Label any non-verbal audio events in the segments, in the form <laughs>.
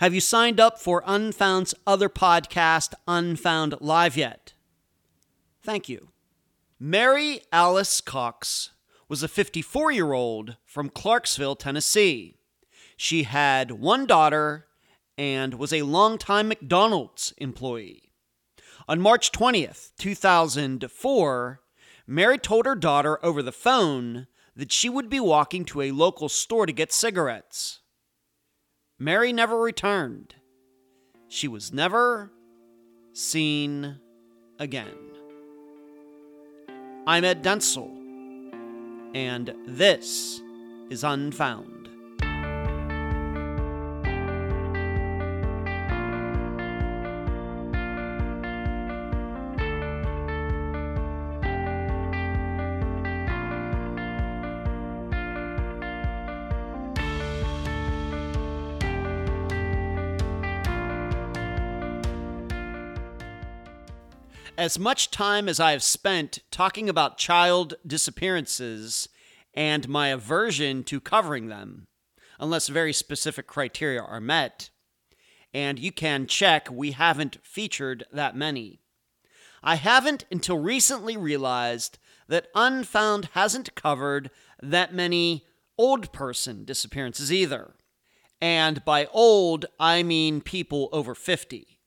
Have you signed up for Unfound's other podcast, Unfound Live, yet? Thank you. Mary Alice Cox was a 54 year old from Clarksville, Tennessee. She had one daughter and was a longtime McDonald's employee. On March 20th, 2004, Mary told her daughter over the phone that she would be walking to a local store to get cigarettes. Mary never returned. She was never seen again. I'm Ed Dansereau, and this is Unfound. As much time as I have spent talking about child disappearances and my aversion to covering them, unless very specific criteria are met, and you can check we haven't featured that many. I haven't until recently realized that Unfound hasn't covered that many old person disappearances either. And by old, I mean people over 50.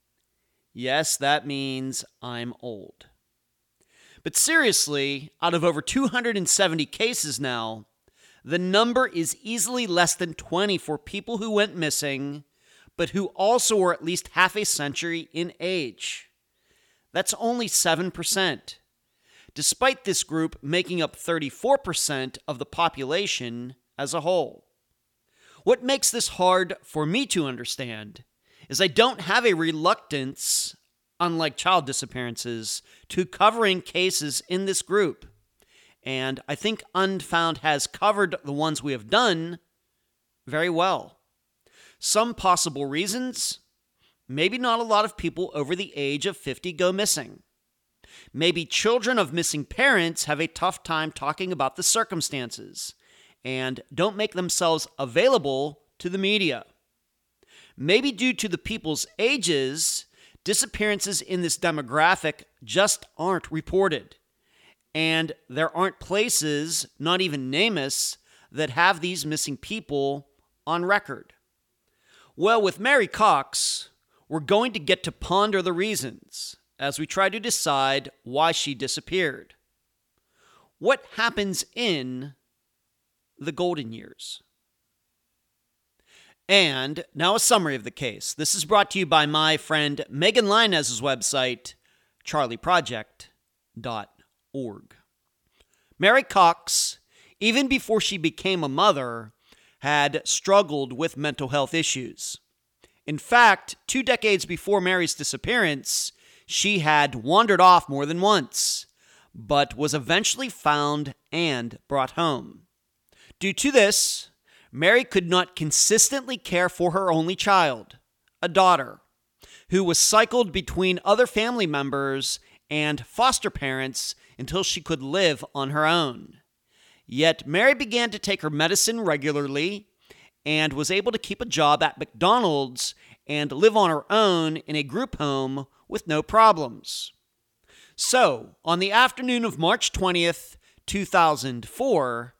Yes, that means I'm old. But seriously, out of over 270 cases now, the number is easily less than 20 for people who went missing, but who also were at least half a century in age. That's only 7%, despite this group making up 34% of the population as a whole. What makes this hard for me to understand is I don't have a reluctance, unlike child disappearances, to covering cases in this group. And I think Unfound has covered the ones we have done very well. Some possible reasons maybe not a lot of people over the age of 50 go missing. Maybe children of missing parents have a tough time talking about the circumstances and don't make themselves available to the media. Maybe due to the people's ages, disappearances in this demographic just aren't reported. And there aren't places, not even NamUs, that have these missing people on record. Well, with Mary Cox, we're going to get to ponder the reasons as we try to decide why she disappeared. What happens in the golden years? And now a summary of the case. This is brought to you by my friend Megan Linez's website, charleyproject.org. Mary Cox, even before she became a mother, had struggled with mental health issues. In fact, two decades before Mary's disappearance, she had wandered off more than once, but was eventually found and brought home. Due to this, Mary could not consistently care for her only child, a daughter, who was cycled between other family members and foster parents until she could live on her own. Yet Mary began to take her medicine regularly and was able to keep a job at McDonald's and live on her own in a group home with no problems. So, on the afternoon of March 20th, 2004,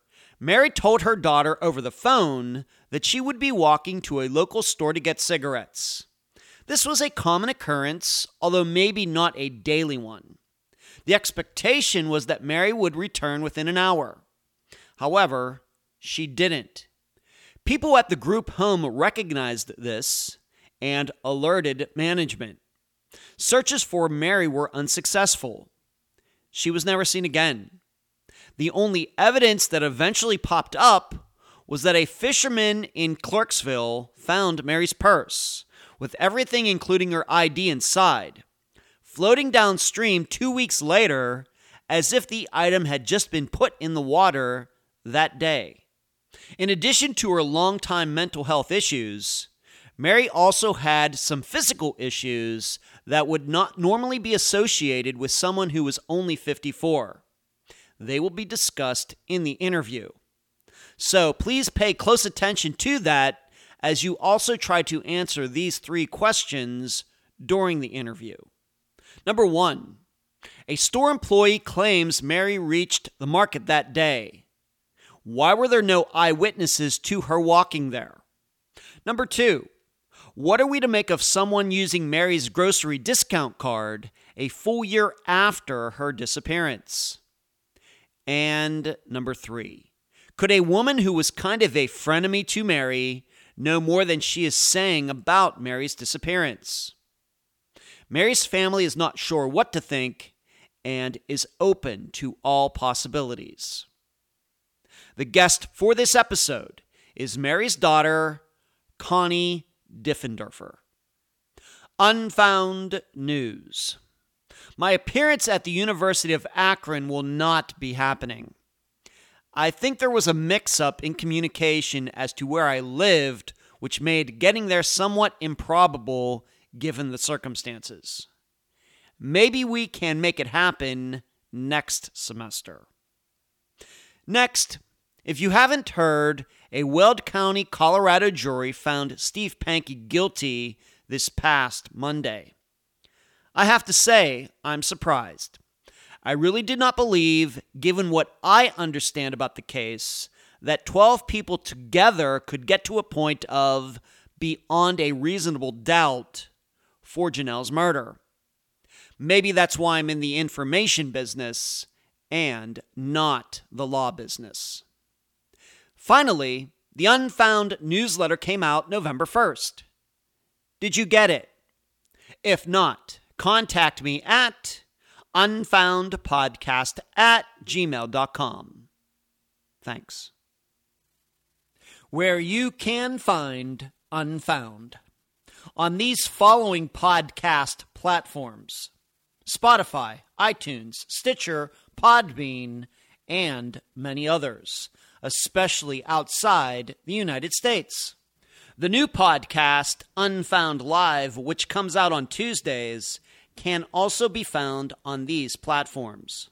Mary told her daughter over the phone that she would be walking to a local store to get cigarettes. This was a common occurrence, although maybe not a daily one. The expectation was that Mary would return within an hour. However, she didn't. People at the group home recognized this and alerted management. Searches for Mary were unsuccessful. She was never seen again. The only evidence that eventually popped up was that a fisherman in Clarksville found Mary's purse, with everything, including her ID, inside, floating downstream two weeks later as if the item had just been put in the water that day. In addition to her longtime mental health issues, Mary also had some physical issues that would not normally be associated with someone who was only 54. They will be discussed in the interview. So please pay close attention to that as you also try to answer these three questions during the interview. Number one, a store employee claims Mary reached the market that day. Why were there no eyewitnesses to her walking there? Number two, what are we to make of someone using Mary's grocery discount card a full year after her disappearance? And number three, could a woman who was kind of a frenemy to Mary know more than she is saying about Mary's disappearance? Mary's family is not sure what to think and is open to all possibilities. The guest for this episode is Mary's daughter, Connie Diffenderfer. Unfound News. My appearance at the University of Akron will not be happening. I think there was a mix up in communication as to where I lived, which made getting there somewhat improbable given the circumstances. Maybe we can make it happen next semester. Next, if you haven't heard, a Weld County, Colorado jury found Steve Pankey guilty this past Monday. I have to say, I'm surprised. I really did not believe, given what I understand about the case, that 12 people together could get to a point of beyond a reasonable doubt for Jonelle's murder. Maybe that's why I'm in the information business and not the law business. Finally, the Unfound newsletter came out November 1st. Did you get it? If not, contact me at unfoundpodcast at gmail.com. Thanks. Where you can find Unfound on these following podcast platforms Spotify, iTunes, Stitcher, Podbean, and many others, especially outside the United States. The new podcast, Unfound Live, which comes out on Tuesdays, can also be found on these platforms.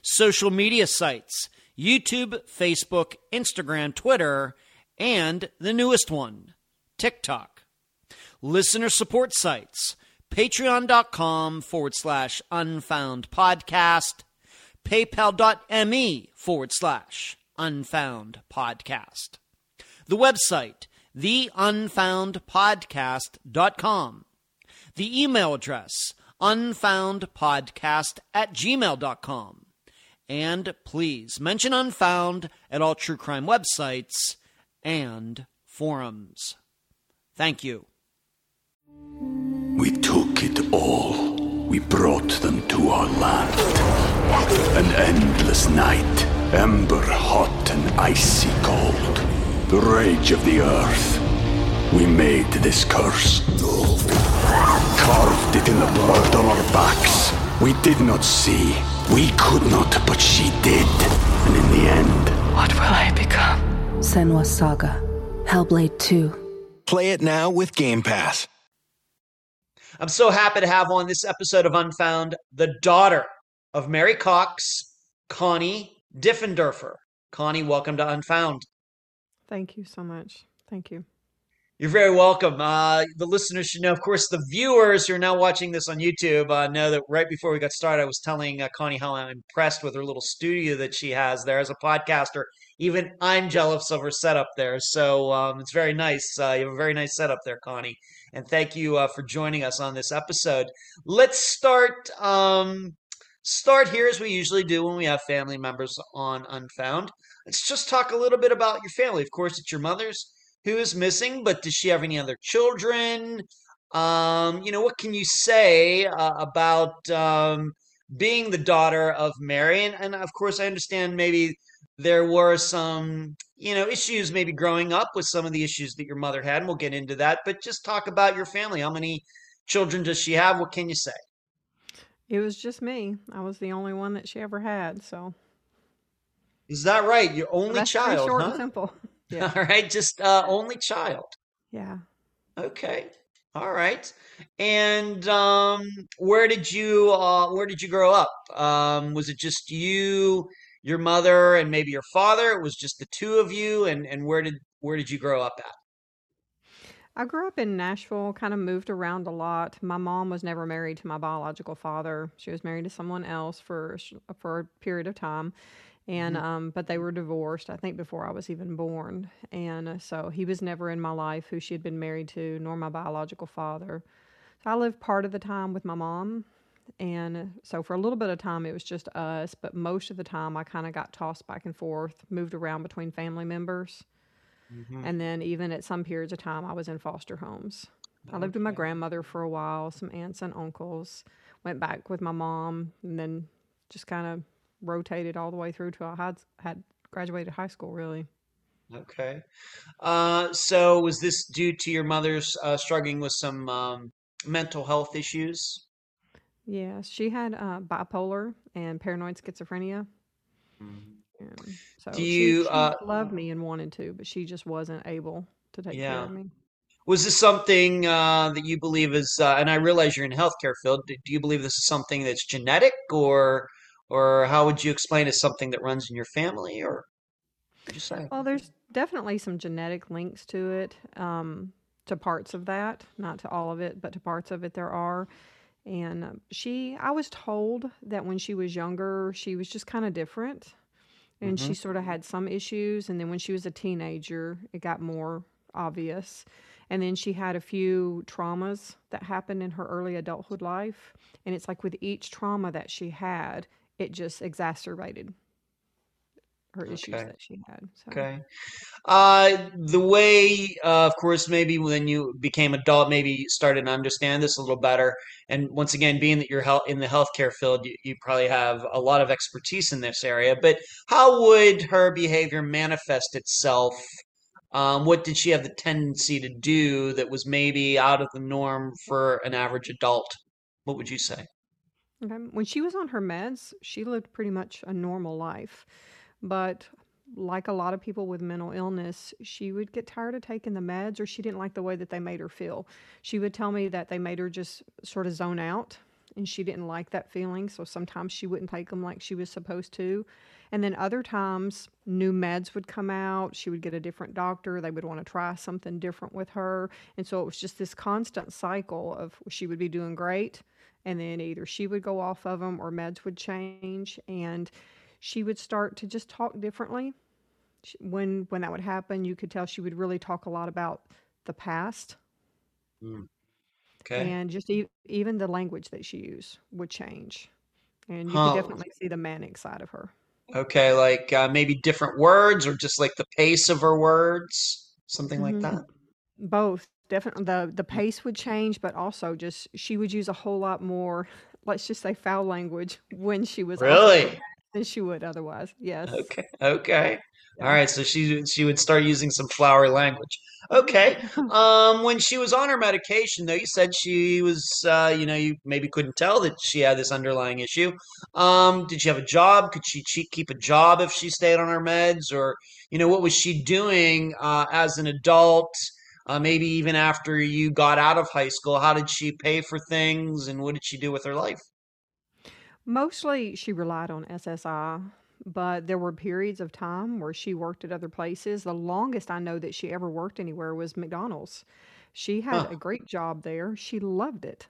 Social media sites YouTube, Facebook, Instagram, Twitter, and the newest one, TikTok. Listener support sites patreon.com forward slash unfound podcast, paypal.me forward slash unfound podcast. The website, theunfoundpodcast.com. The email address, unfoundpodcast at gmail.com. And please mention Unfound at all true crime websites and forums. Thank you. We took it all. We brought them to our land. An endless night, ember hot and icy cold. The rage of the earth. We made this curse. Carved it in the blood on our backs. We did not see. We could not, but she did. And in the end, What will I become? Senua's Saga. Hellblade 2. Play it now with Game Pass. I'm so happy to have on this episode of Unfound the daughter of Mary Cox, Connie Diffenderfer. Connie, welcome to Unfound. Thank you so much. Thank you. You're very welcome. Uh, the listeners should know, of course, the viewers who are now watching this on YouTube uh, know that right before we got started, I was telling uh, Connie how I'm impressed with her little studio that she has there as a podcaster. Even I'm jealous of her setup there. So um, it's very nice. Uh, you have a very nice setup there, Connie. And thank you uh, for joining us on this episode. Let's start. Um, start here as we usually do when we have family members on Unfound. Let's just talk a little bit about your family. Of course, it's your mother's who is missing, but does she have any other children? Um, you know, what can you say uh, about um, being the daughter of Mary? And, and of course, I understand maybe there were some, you know, issues maybe growing up with some of the issues that your mother had, and we'll get into that. But just talk about your family. How many children does she have? What can you say? It was just me. I was the only one that she ever had. So Is that right? Your only that's child, short and simple. <laughs> Yeah. All right, just uh, only child. Yeah. Okay. All right. And um, where did you uh, where did you grow up? Um, was it just you, your mother, and maybe your father? It was just the two of you, and and where did where did you grow up at? I grew up in Nashville, kind of moved around a lot. My mom was never married to my biological father. She was married to someone else for for a period of time. And hmm um but they were divorced, I think before I was even born. And uh, so he was never in my life who she had been married to, nor my biological father. So I lived part of the time with my mom. And so for a little bit of time it was just us, but most of the time I kind of got tossed back and forth, moved around between family members. hmm And then even at some periods of time, I was in foster homes. I lived with my grandmother for a while, some aunts and uncles, went back with my mom, and then just kind of rotated all the way through till I had had graduated high school, really. Okay. Uh, so was this due to your mother's uh, struggling with some um, mental health issues? Yeah, she had uh, bipolar and paranoid schizophrenia, Mhm. and so she you she uh, loved me and wanted to, but she just wasn't able to take care of me. Was this something uh, that you believe is, uh, and I realize you're in the healthcare field, do do you believe this is something that's genetic or or how would you explain as something that runs in your family or would you say? Well, there's definitely some genetic links to it, um, to parts of that, not to all of it, but to parts of it there are. And um, she, I was told that when she was younger, she was just kind of different and hmm she sort of had some issues. And then when she was a teenager, it got more obvious. And then she had a few traumas that happened in her early adulthood life. And it's like with each trauma that she had, it just exacerbated her issues Okay. that she had. So. Okay. Uh, the way, uh, of course, maybe when you became adult, maybe you started to understand this a little better. And once again, being that you're health in the healthcare field, you, you probably have a lot of expertise in this area. But how would her behavior manifest itself? Um, what did she have the tendency to do that was maybe out of the norm for an average adult? What would you say? Okay. When she was on her meds, she lived pretty much a normal life. But like a lot of people with mental illness, she would get tired of taking the meds or she didn't like the way that they made her feel. She would tell me that they made her just sort of zone out and she didn't like that feeling. So sometimes she wouldn't take them like she was supposed to. And then other times, new meds would come out. She would get a different doctor. They would want to try something different with her. And so it was just this constant cycle of she would be doing great. And then either she would go off of them or meds would change. And she would start to just talk differently. Sh- When when that would happen, you could tell she would really talk a lot about the past Mm, Okay. and just e- even the language that she used would change. And you could definitely see the manic side of her. Okay, like uh, maybe different words or just like the pace of her words, something like hmm that. Both definitely the the pace would change, but also just she would use a whole lot more, <laughs> let's just say foul language <laughs> when she was Really? than she would otherwise. Yes. Okay. Okay. All Yeah. right. So she she would start using some flowery language. Okay. <laughs> Um, when she was on her medication, though, you said she was, uh, you know, you maybe couldn't tell that she had this underlying issue. Um, did she have a job? Could she, she keep a job if she stayed on her meds, or you know, what was she doing uh, as an adult? Uh, maybe even after you got out of high school, how did she pay for things, and what did she do with her life? Mostly she relied on SSI, but there were periods of time where she worked at other places. The longest I know that she ever worked anywhere was McDonald's. She had Huh. a great job there. She loved it.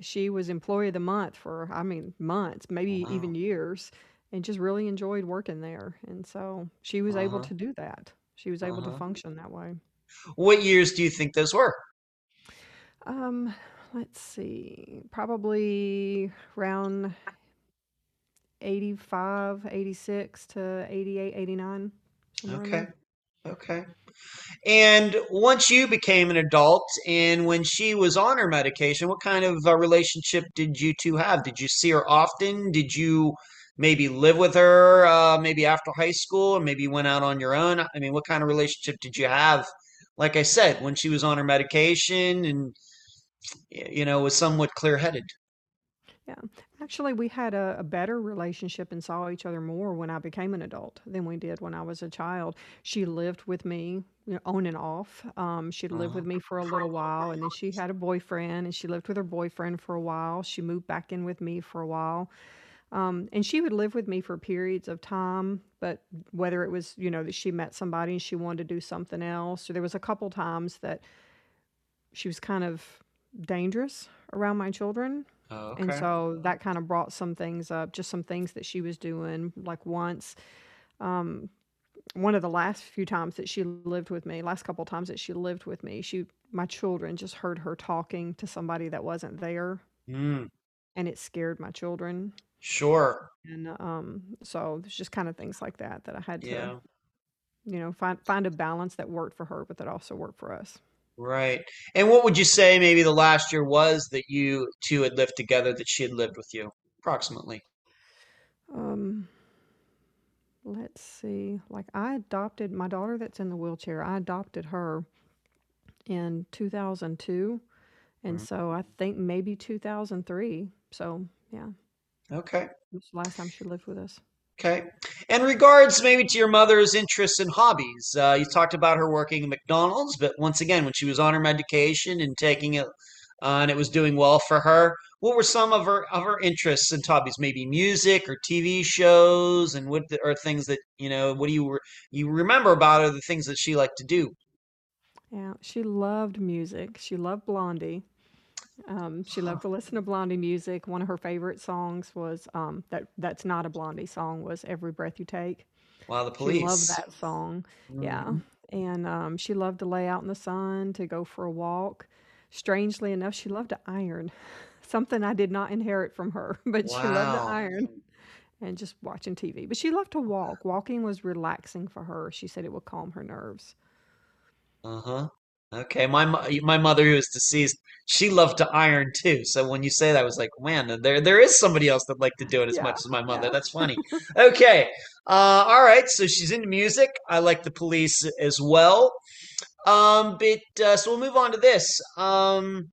She was employee of the month for, I mean, months, maybe even Wow. years, and just really enjoyed working there. And so she was able Uh-huh. to do that. She was able to Uh-huh. function that way. What years do you think those were? Um, let's see, probably around 85, 86 to 88, 89, somewhere in Okay. there. Okay. And once you became an adult and when she was on her medication, what kind of uh, relationship did you two have? Did you see her often? Did you maybe live with her, uh, maybe after high school, or maybe you went out on your own? I mean, what kind of relationship did you have? Like I said, when she was on her medication and you know was somewhat clear-headed. Yeah. Actually, we had a, a better relationship and saw each other more when I became an adult than we did when I was a child. She lived with me, you know, on and off. Um, she'd lived Uh-huh. with me for a little while, and then she had a boyfriend, and she lived with her boyfriend for a while. She moved back in with me for a while. Um, and she would live with me for periods of time, but whether it was, you know, that she met somebody and she wanted to do something else, or there was a couple times that she was kind of dangerous around my children. Oh, And so that kind of brought some things up, just some things that she was doing. Like once, um, one of the last few times that she lived with me, last couple times that she lived with me, she, my children just heard her talking to somebody that wasn't there, Mm, and it scared my children. Sure. And um, so there's just kind of things like that that I had to, Yeah. you know, find find a balance that worked for her, but that also worked for us. Right. And what would you say maybe the last year was that you two had lived together, that she had lived with you, approximately? Um, let's see. Like I adopted my daughter that's in the wheelchair. I adopted her in 2002, and Mhm. so I think maybe 2003. So yeah, Okay. the last time she lived with us. Okay. In regards maybe to your mother's interests and hobbies, uh, you talked about her working at McDonald's, but once again, when she was on her medication and taking it, uh, and it was doing well for her, what were some of her of her interests and hobbies? Maybe music or TV shows, and what the, are things that you know? What do you re- you remember about her? The things that she liked to do? Yeah, she loved music. She loved Blondie. Um, she loved to listen to Blondie music. One of her favorite songs was um, that that's not a Blondie song was "Every Breath You Take." Wow, the She loved that song. Yeah. Mhm. And um, she loved to lay out in the sun, to go for a walk. Strangely enough, she loved to iron, <laughs> something I did not inherit from her, <laughs> but she loved to iron and just watching TV. But she loved to walk. Walking was relaxing for her. She said it would calm her nerves. Uh-huh. Okay, my my mother who is deceased, she loved to iron too. So when you say that, I was like, man, there there is somebody else that liked to do it as Yeah, much as my mother. yeah. That's funny. <laughs> Okay. Uh, all right. So she's into music. I like the police as well. Um, but uh, so we'll move on to this. Um,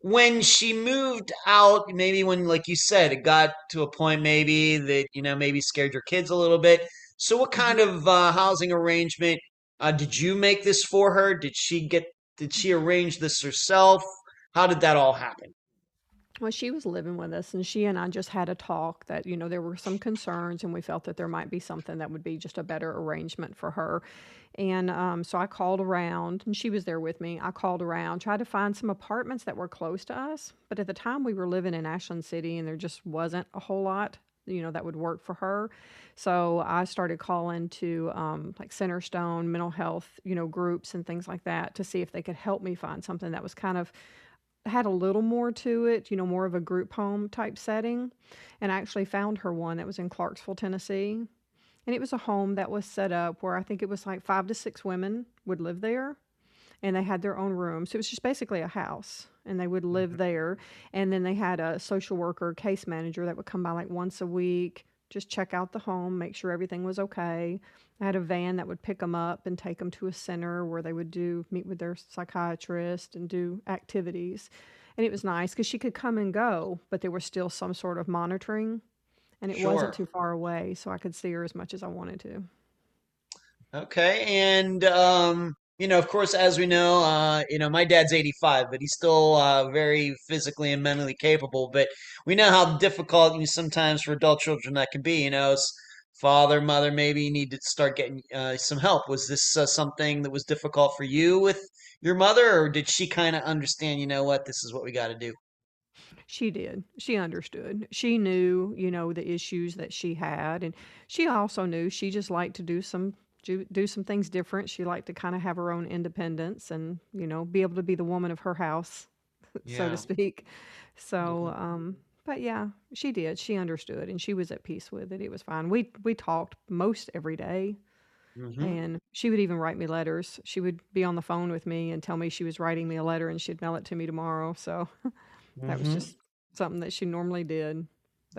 when she moved out, maybe when, like you said, it got to a point maybe that, you know, maybe scared your kids a little bit. So what kind hmm of uh, housing arrangement uh, did you make this for her? Did she get, did she arrange this herself? How did that all happen? Well, she was living with us, and she and I just had a talk that, you know, there were some concerns, and we felt that there might be something that would be just a better arrangement for her. And um, so I called around, and she was there with me. I called around, tried to find some apartments that were close to us. But at the time, we were living in Ashland City, and there just wasn't a whole lot, you know, that would work for her. So I started calling to um, like Centerstone mental health, you know, groups and things like that to see if they could help me find something that was kind of had a little more to it, you know, more of a group home type setting. And I actually found her one that was in Clarksville, Tennessee. And it was a home that was set up where I think it was like five to six women would live there and they had their own room. So it was just basically a house and they would live there. And then they had a social worker, case manager that would come by like once a week, just check out the home, make sure everything was okay. I had a van that would pick them up and take them to a center where they would do meet with their psychiatrist and do activities. And it was nice because she could come and go, but there was still some sort of monitoring and it wasn't too far away, so I could see her as much as I wanted to. Okay, and um, you know, of course, as we know, uh, you know, my dad's 85, but he's still uh, very physically and mentally capable. But we know how difficult you know, sometimes for adult children that can be. You know, father, mother, maybe you need to start getting uh, some help. Was this uh, something that was difficult for you with your mother, or did she kind of understand? You know what, this is what we got to do. She did. She understood. She knew, you know, the issues that she had, and she also knew she just liked to do some do, do some things different. She liked to kind of have her own independence and, you know, be able to be the woman of her house, <laughs> so to speak. So, hmm um, but yeah, she did. She understood, and she was at peace with it. It was fine. We we talked most every day, hmm and she would even write me letters. She would be on the phone with me and tell me she was writing me a letter, and she'd mail it to me tomorrow. So <laughs> that was hmm just something that she normally did.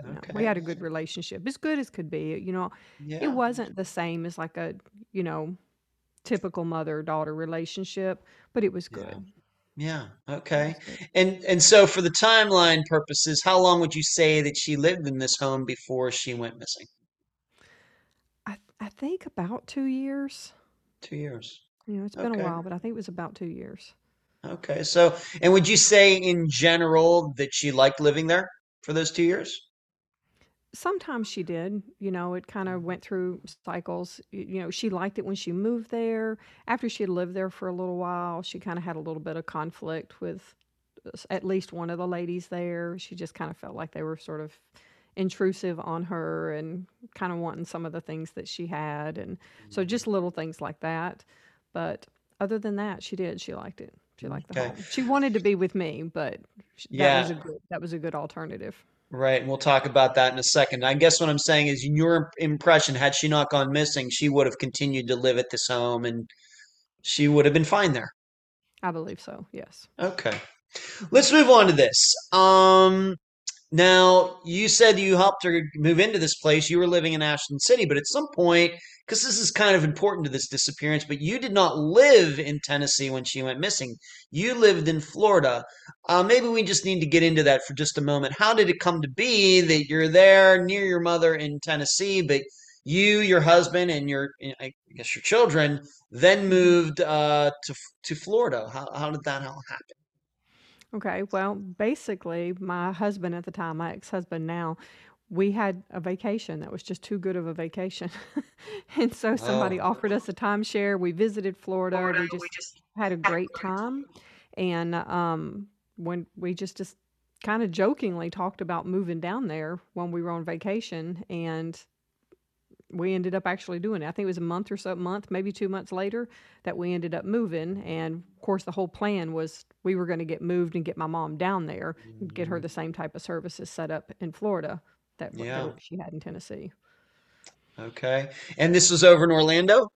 No, Okay. we had a good relationship, as good as could be. You know, it Yeah. wasn't the same as like a, you know, typical mother-daughter relationship, but it was Yeah. good. Yeah. It Okay. was good. And and so for the timeline purposes, how long would you say that she lived in this home before she went missing? I I think about two years. Two years. You know, it's been a Okay. while, but I think it was about two years. Okay. So, and would you say in general that she liked living there for those two years? Sometimes she did. You know, it kind of Mhm. went through cycles. Y- You know, she liked it when she moved there. After she had lived there for a little while, she kind of had a little bit of conflict with s- at least one of the ladies there. She just kind of felt like they were sort of intrusive on her and kind of wanting some of the things that she had. And so just little things like that. But other than that, she did. She liked it. She liked the Okay. home. She wanted to be with me, but sh- that was a Yeah. good that was a good alternative. Right. And we'll talk about that in a second. I guess what I'm saying is, in your impression, had she not gone missing, she would have continued to live at this home and she would have been fine there. I believe so. Yes. Okay. Let's move on to this. Um, now you said you helped her move into this place. You were living in Ashland City, but at some point, because this is kind of important to this disappearance, but you did not live in Tennessee when she went missing. You lived in Florida. Uh, maybe we just need to get into that for just a moment. How did it come to be that you're there near your mother in Tennessee, but you, your husband, and your, I guess your children then moved uh, to to Florida? How how did that all happen? Okay. Well, basically, my husband at the time, my ex-husband now, we had a vacation that was just too good of a vacation. <laughs> And so somebody Oh. offered us a timeshare. We visited Florida. We just had a great time. And um, when we just, just kind of jokingly talked about moving down there when we were on vacation, and we ended up actually doing it. I think it was a month or so, month, maybe two months later, that we ended up moving. And of course, the whole plan was we were going to get moved and get my mom down there and get her the same type of services set up in Florida that, Yeah. she had in Tennessee. Okay. And this was over in Orlando?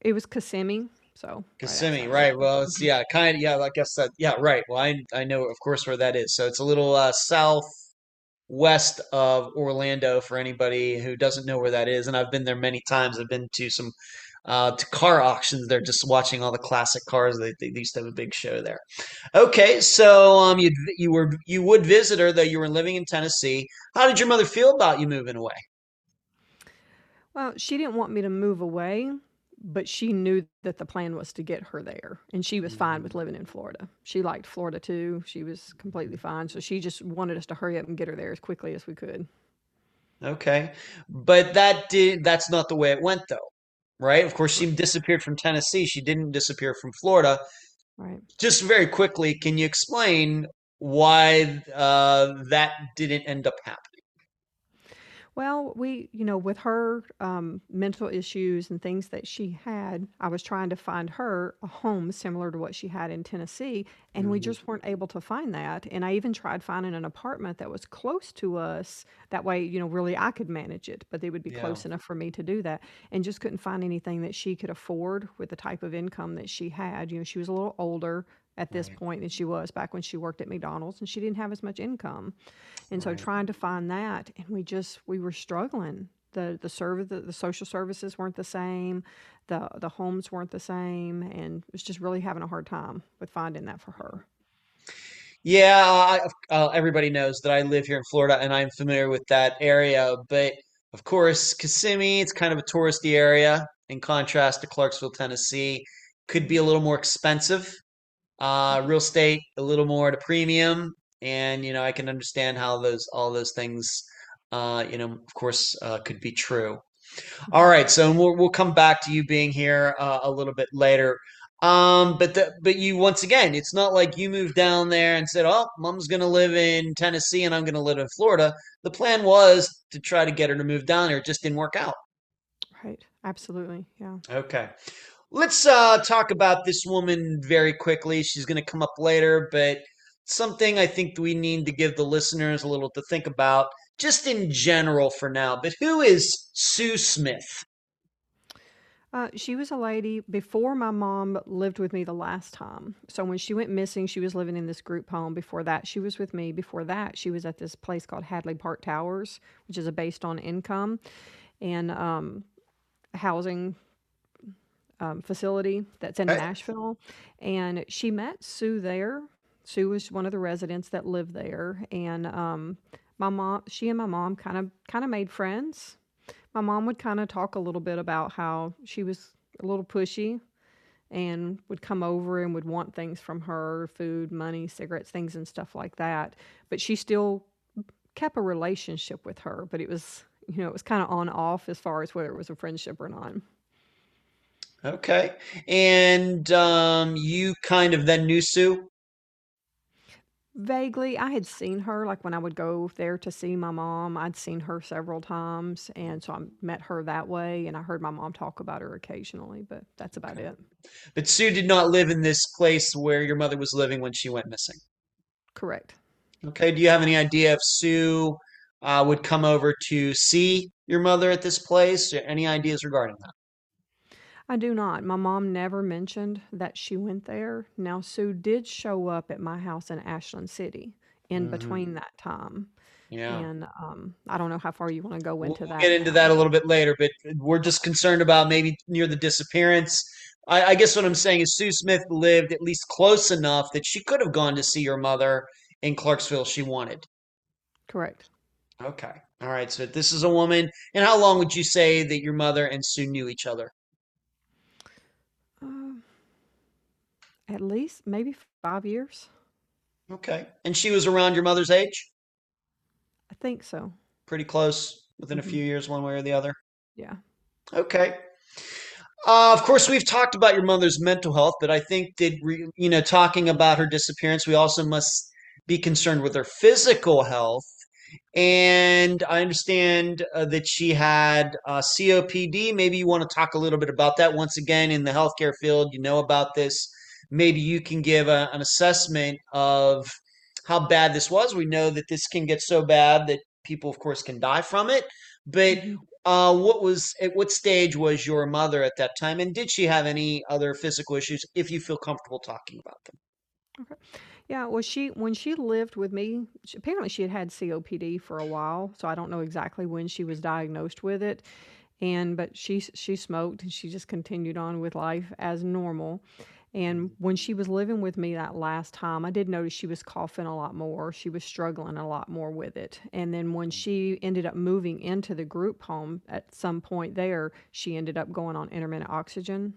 It was Kissimmee, so Kissimmee, outside. right. Well, it's yeah, kind of yeah, I guess that yeah, right. Well, I I know of course where that is. So it's a little uh southwest of Orlando for anybody who doesn't know where that is. And I've been there many times. I've been to some uh to car auctions there just watching all the classic cars. They, they used to have a big show there. Okay, so um you you were you would visit her though you were living in Tennessee. How did your mother feel about you moving away? Well, she didn't want me to move away, but she knew that the plan was to get her there, and she was fine with living in Florida. She liked Florida too. She was completely fine, so she just wanted us to hurry up and get her there as quickly as we could. Okay. But that did that's not the way it went though, right? Of course, she disappeared from Tennessee. She didn't disappear from Florida. Right. Just very quickly, can you explain why uh, that didn't end up happening? Well, we, you know, with her um, mental issues and things that she had, I was trying to find her a home similar to what she had in Tennessee, and we Mhm. just weren't able to find that. And I even tried finding an apartment that was close to us. That way, you know, really I could manage it, but they would be Yeah. close enough for me to do that. And just couldn't find anything that she could afford with the type of income that she had. You know, she was a little older at this Right. point than she was back when she worked at McDonald's, and she didn't have as much income. And so trying to find that, and we just we were struggling. The the service the, the social services weren't the same, the the homes weren't the same, and was just really having a hard time with finding that for her. Yeah, I, uh, everybody knows that I live here in Florida and I'm familiar with that area. But of course, Kissimmee, it's kind of a touristy area in contrast to Clarksville, Tennessee. Could be a little more expensive. Uh, real estate, a little more at a premium. And, you know, I can understand how those, all those things, uh, you know, of course, uh, could be true. All right, so we'll we'll come back to you being here uh, a little bit later. Um, but the, but you once again, it's not like you moved down there and said, "Oh, mom's gonna live in Tennessee and I'm gonna live in Florida." The plan was to try to get her to move down there. It just didn't work out. Right. Absolutely. Yeah. Okay. Let's uh, talk about this woman very quickly. She's going to come up later, but something I think we need to give the listeners a little to think about, just in general for now. But who is Sue Smith? Uh, she was a lady before my mom lived with me the last time. So when she went missing, she was living in this group home. Before that, she was with me. Before that, she was at this place called Hadley Park Towers, which is a based on income and um, housing um, facility that's in Okay. Nashville. And she met Sue there. Sue was one of the residents that lived there, and um, my mom, she and my mom kind of kind of made friends. My mom would kind of talk a little bit about how she was a little pushy and would come over and would want things from her food, money, cigarettes, things, and stuff like that. But she still kept a relationship with her, but it was, you know, it was kind of on off as far as whether it was a friendship or not. Okay. And um, you kind of then knew Sue? Vaguely, I had seen her like when I would go there to see my mom. I'd seen her several times, and so I met her that way. And I heard my mom talk about her occasionally, but that's about Okay. it. But Sue did not live in this place where your mother was living when she went missing. Correct. Okay. Do you have any idea if Sue uh, would come over to see your mother at this place? Any ideas regarding that? I do not. My mom never mentioned that she went there. Now, Sue did show up at my house in Ashland City in hmm between that time. Yeah. And um, I don't know how far you want to go We'll, into we'll that get into now. that a little bit later, but we're just concerned about maybe near the disappearance. I, I guess what I'm saying is Sue Smith lived at least close enough that she could have gone to see your mother in Clarksville if she wanted. Correct. Okay. All right. So this is a woman. And how long would you say that your mother and Sue knew each other? At least maybe five years. Okay. And she was around your mother's age? I think so. Pretty close, within a hmm few years, one way or the other? Yeah. Okay. Uh, of course, we've talked about your mother's mental health, but I think that re, you know, talking about her disappearance, we also must be concerned with her physical health. And I understand uh, that she had uh, COPD. Maybe you want to talk a little bit about that. Once again, in the healthcare field, you know about this. Maybe you can give a, an assessment of how bad this was. We know that this can get so bad that people, of course, can die from it. But hmm uh, what was at what stage was your mother at that time, and did she have any other physical issues? If you feel comfortable talking about them. Okay. Yeah, well, she when she lived with me, she, apparently she had had COPD for a while, so I don't know exactly when she was diagnosed with it. And but she she smoked and she just continued on with life as normal. And when she was living with me that last time, I did notice she was coughing a lot more. She was struggling a lot more with it. And then when she ended up moving into the group home at some point there, she ended up going on intermittent oxygen.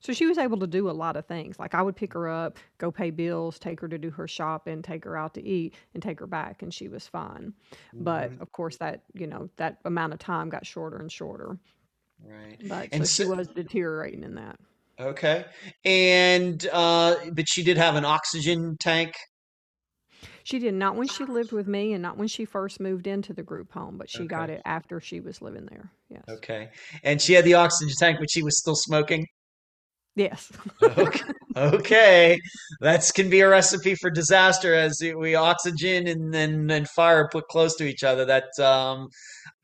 So she was able to do a lot of things. Like I would pick her up, go pay bills, take her to do her shopping, take her out to eat, and take her back, and she was fine. But Mhm. of course, that you know that amount of time got shorter and shorter. Right. But so And she so, was deteriorating in that. Okay. And uh, but she did have an oxygen tank. She did not when she lived with me, and not when she first moved into the group home. But she got it after she was living there. Yes. Okay. And she had the oxygen tank, but she was still smoking. Yes. Okay. That's can be a recipe for disaster as we oxygen and then and fire put close to each other. That um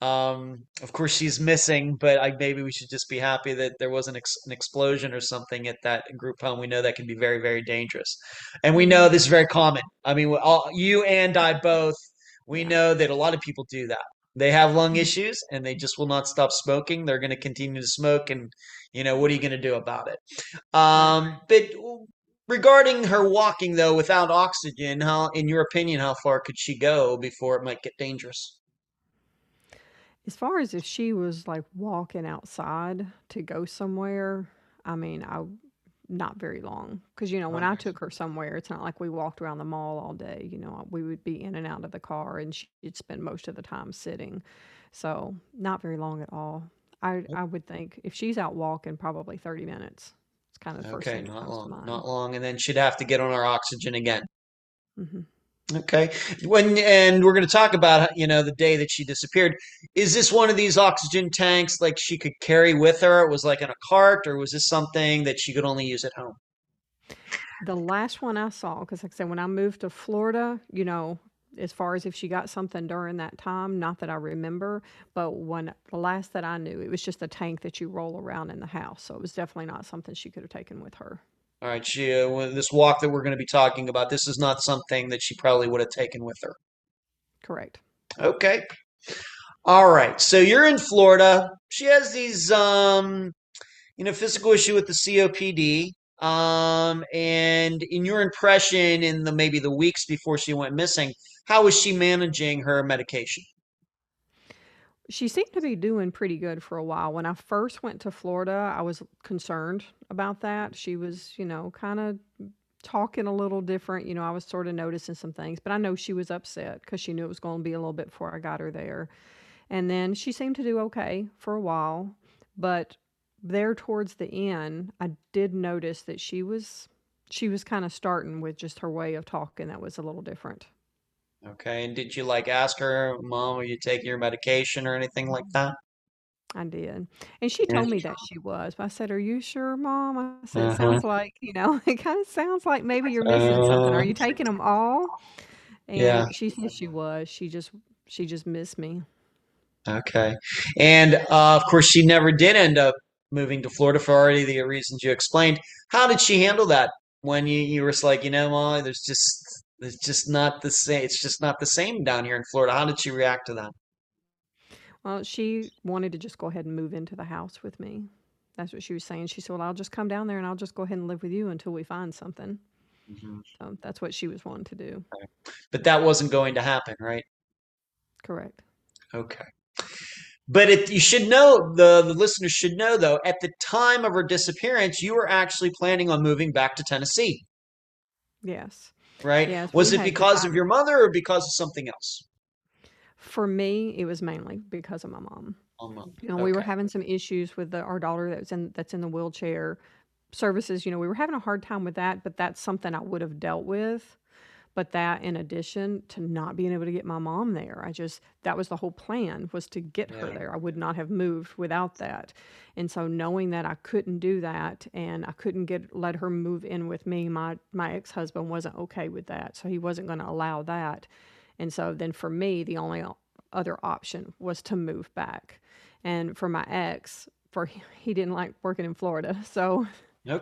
um of course she's missing, but I maybe we should just be happy that there wasn't ex an explosion or something at that group home. We know that can be very, very dangerous. And we know this is very common. I mean, all, you and I both, we know that a lot of people do that. They have lung Mhm. issues and they just will not stop smoking. They're going to continue to smoke and you know, what are you going to do about it? Um, but regarding her walking though without oxygen, how, in your opinion, how far could she go before it might get dangerous? As far as if she was like walking outside to go somewhere, I mean, I not very long because you know when I took her somewhere, it's not like we walked around the mall all day. You know, we would be in and out of the car, and she'd spend most of the time sitting. So not very long at all. I I would think if she's out walking, probably 30 minutes. It's kind of the first Okay, thing not long, not long, and then she'd have to get on our oxygen again. hmm Okay. When and we're going to talk about, you know, the day that she disappeared. Is this one of these oxygen tanks like she could carry with her? It was like in a cart, or was this something that she could only use at home? The last one I saw, because like I said, when I moved to Florida, you know, as far as if she got something during that time, not that I remember, but when the last that I knew, it was just a tank that you roll around in the house. So it was definitely not something she could have taken with her. All right, she uh, this walk that we're going to be talking about, this is not something that she probably would have taken with her. Correct. Okay. All right. So you're in Florida. She has these um you know physical issue with the COPD. Um and in your impression in the maybe the weeks before she went missing, how was she managing her medication? She seemed to be doing pretty good for a while. When I first went to Florida, I was concerned about that. She was, you know, kind of talking a little different. You know, I was sort of noticing some things, but I know she was upset because she knew it was going to be a little bit before I got her there. And then she seemed to do okay for a while, but there towards the end, I did notice that she was she was kind of starting with just her way of talking that was a little different. Okay. And did you like ask her, Mom, are you taking your medication or anything like that? I did. And she told me that she was. But I said, "Are you sure, Mom?" I said, "It Uh-huh. sounds like, you know, <laughs> it kind of sounds like maybe you're missing something. Are Uh, you taking them all?" yeah. And she said she was. She just she just missed me. Okay. And uh, of course, she never did end up moving to Florida for already the reasons you explained. How did she handle that when you, you were like, you know, Molly, there's just it's just not the same. It's just not the same down here in Florida. How did she react to that? Well, she wanted to just go ahead and move into the house with me. That's what she was saying. She said, "Well, I'll just come down there and I'll just go ahead and live with you until we find something." Mhm. So that's what she was wanting to do. But that wasn't going to happen, right? Correct. Okay. But it, you should know, the, the listeners should know, though, at the time of her disappearance, you were actually planning on moving back to Tennessee, Yes. right? Yes, Was it because of your mother or because of something else? For me, it was mainly because of my mom. Um, You know, we were having some issues with the, our daughter that's in that's in the wheelchair services. You know, we were having a hard time with that, but that's something I would have dealt with. But that, in addition to not being able to get my mom there, I just that was the whole plan was to get her there. I would not have moved without that. And so knowing that I couldn't do that and I couldn't get let her move in with me, my my ex-husband wasn't okay with that. So he wasn't going to allow that. And so then for me, the only other option was to move back. And for my ex, for he didn't like working in Florida, <laughs> so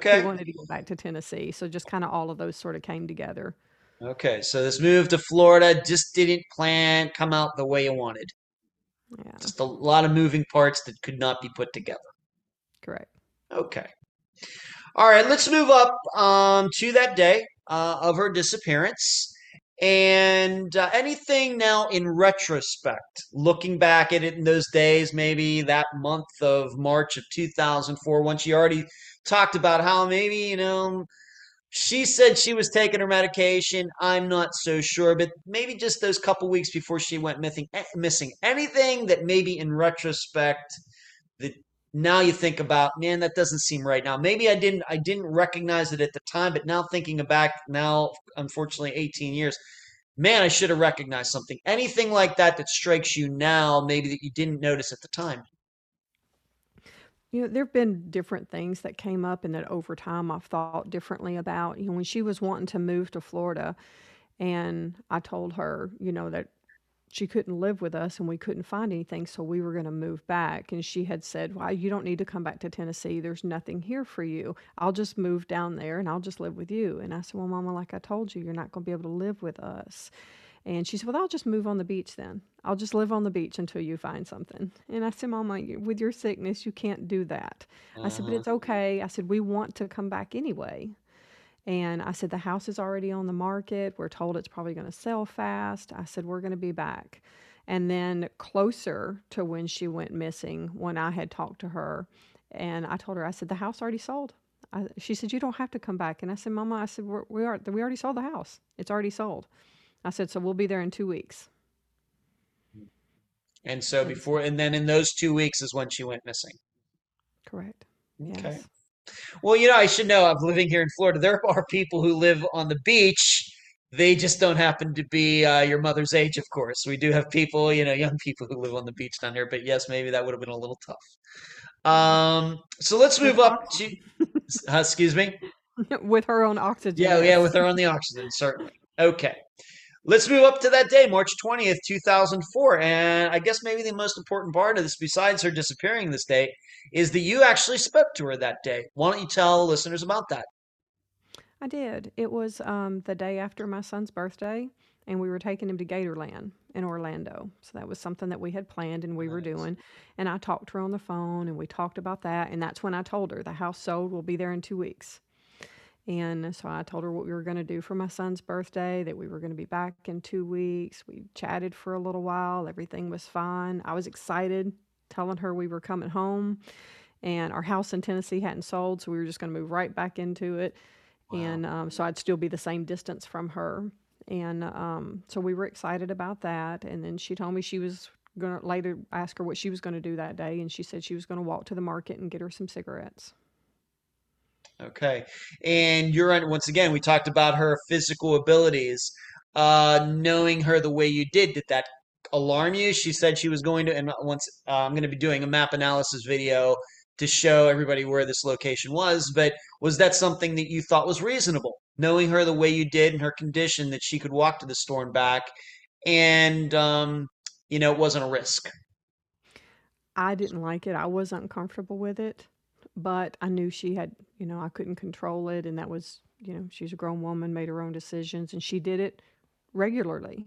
he Okay. wanted to go back to Tennessee. So just kind of all of those sort of came together. Okay. So this move to Florida just didn't plan come out the way you wanted. Yeah, Just a lot of moving parts that could not be put together. correct. Okay. All right, let's move up um, to that day uh, of her disappearance. And uh, anything now in retrospect, looking back at it in those days, maybe that month of March of 2004, when she already talked about how maybe, you know, she said she was taking her medication. I'm not so sure, but maybe just those couple weeks before she went missing, eh, missing. Anything that maybe in retrospect that now you think about, man, that doesn't seem right now. Maybe I didn't I didn't recognize it at the time, but now thinking back now, unfortunately 18 years, man, I should have recognized something. Anything like that that strikes you now, maybe that you didn't notice at the time. You know, there have been different things that came up and that over time I've thought differently about. You know, when she was wanting to move to Florida, and I told her, you know, that she couldn't live with us and we couldn't find anything, so we were going to move back. And she had said, Well, you don't need to come back to Tennessee. There's nothing here for you. I'll just move down there and I'll just live with you. And I said, Well, Mama, like I told you, you're not going to be able to live with us. And she said, Well, I'll just move on the beach then. I'll just live on the beach until you find something. And I said, Mama, with your sickness, you can't do that. I said, But Uh-huh. it's okay. I said, We want to come back anyway. And I said, the house is already on the market. We're told it's probably going to sell fast. I said, we're going to be back. And then closer to when she went missing, when I had talked to her, and I told her, I said, the house already sold. I, she said, you don't have to come back. And I said, Mama, I said, We're, we are, we already sold the house. It's already sold. I said, so we'll be there in two weeks. And so before, and then in those two weeks is when she went missing. correct. Okay. Well, you know, I should know. I'm living here in Florida. There are people who live on the beach. They just don't happen to be uh, your mother's age, of course. We do have people, you know, young people who live on the beach down here. But yes, maybe that would have been a little tough. Um, so let's move up to, <laughs> uh, excuse me. With her own oxygen, Yeah, yeah, with her on the oxygen, certainly. Okay. Let's move up to that day, March 20th, 2004. And I guess maybe the most important part of this, besides her disappearing this day, is that you actually spoke to her that day. Why don't you tell listeners about that? I did. It was um, the day after my son's birthday, and we were taking him to Gatorland in Orlando. So that was something that we had planned and we were doing. And I talked to her on the phone, and we talked about that. And that's when I told her the house sold. We'll be there in two weeks. And so I told her what we were going to do for my son's birthday, that we were going to be back in two weeks. We chatted for a little while. Everything was fine. I was excited telling her we were coming home, and our house in Tennessee hadn't sold. So we were just going to move right back into it. And um, so I'd still be the same distance from her. And um, so we were excited about that. And then she told me she was going to later ask her what she was going to do that day. And she said she was going to walk to the market and get her some cigarettes. Okay. And you're on, once again, we talked about her physical abilities. Uh, knowing her the way you did, did that alarm you? She said she was going to, and once uh, I'm going to be doing a map analysis video to show everybody where this location was, but was that something that you thought was reasonable? Knowing her the way you did and her condition that she could walk to the store and back, and um, you know, it wasn't a risk. I didn't like it. I was uncomfortable with it, but I knew she had, you know, I couldn't control it. And that was, you know, she's a grown woman, made her own decisions, and she did it regularly.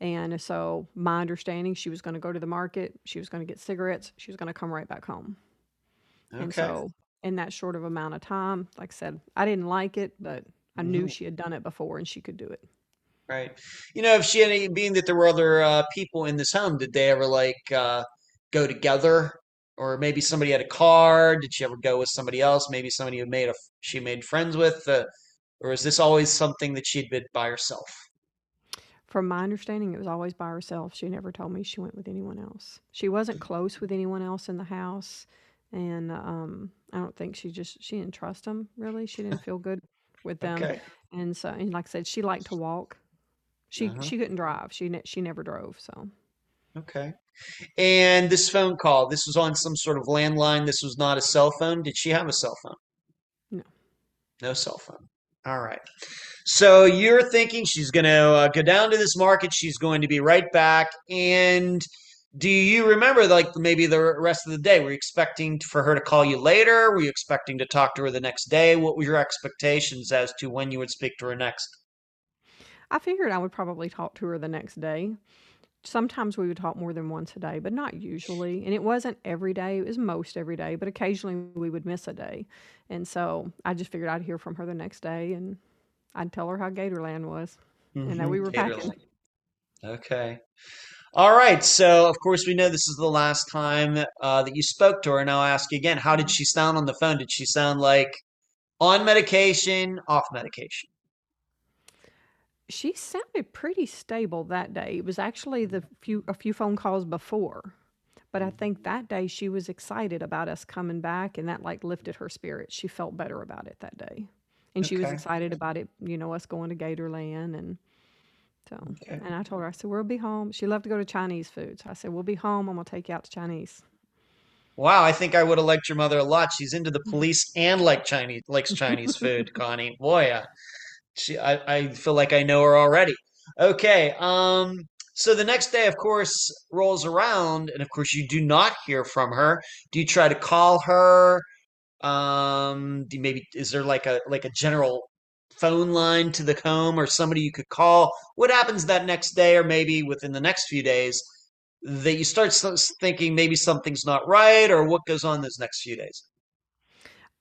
And so my understanding, she was going to go to the market, she was going to get cigarettes, she was going to come right back home. And Okay. so in that short of amount of time, like I said, I didn't like it, but I knew Mhm. she had done it before and she could do it. Right. You know, if she had any, being that there were other uh, people in this home, did they ever like uh, go together? Or maybe somebody had a car. Did she ever go with somebody else? Maybe somebody who made a she made friends with. Uh, or is this always something that she'd been by herself? From my understanding, it was always by herself. She never told me she went with anyone else. She wasn't close with anyone else in the house, and um, I don't think she just she didn't trust them really. She didn't feel good with <laughs> them, Okay. and so and like I said, she liked to walk. She Uh-huh. she couldn't drive. She ne- she never drove. So Okay. And this phone call, this was on some sort of landline. This was not a cell phone. Did she have a cell phone? no, No cell phone. All right. So you're thinking she's going to uh, go down to this market. She's going to be right back. And do you remember, like, maybe the rest of the day? Were you expecting for her to call you later? Were you expecting to talk to her the next day? What were your expectations as to when you would speak to her next? I figured I would probably talk to her the next day. Sometimes we would talk more than once a day, but not usually. And it wasn't every day, it was most every day, but occasionally we would miss a day. And so I just figured I'd hear from her the next day and I'd tell her how Gatorland was and that Mhm. we were packing. Okay. All right. So, of course, we know this is the last time uh, that you spoke to her. Now, I'll ask you again, how did she sound on the phone? Did she sound like on medication, off medication? She sounded pretty stable that day. It was actually the few a few phone calls before. But I think that day she was excited about us coming back and that like lifted her spirits. She felt better about it that day. And she was Okay. excited about it, you know, us going to Gatorland and so Okay. and I told her, I said, We'll be home. She loved to go to Chinese food. So I said, We'll be home, I'm gonna take you out to Chinese. Wow, I think I would have liked your mother a lot. She's into the police and like Chinese likes Chinese food, <laughs> Connie. Boy, uh, she I, I feel like I know her already. Okay, um, so the next day, of course, rolls around, and of course, you do not hear from her. Do you try to call her? Um, maybe is there like a like a general phone line to the home or somebody you could call? What happens that next day, or maybe within the next few days? that you start thinking maybe something's not right or what goes on those next few days.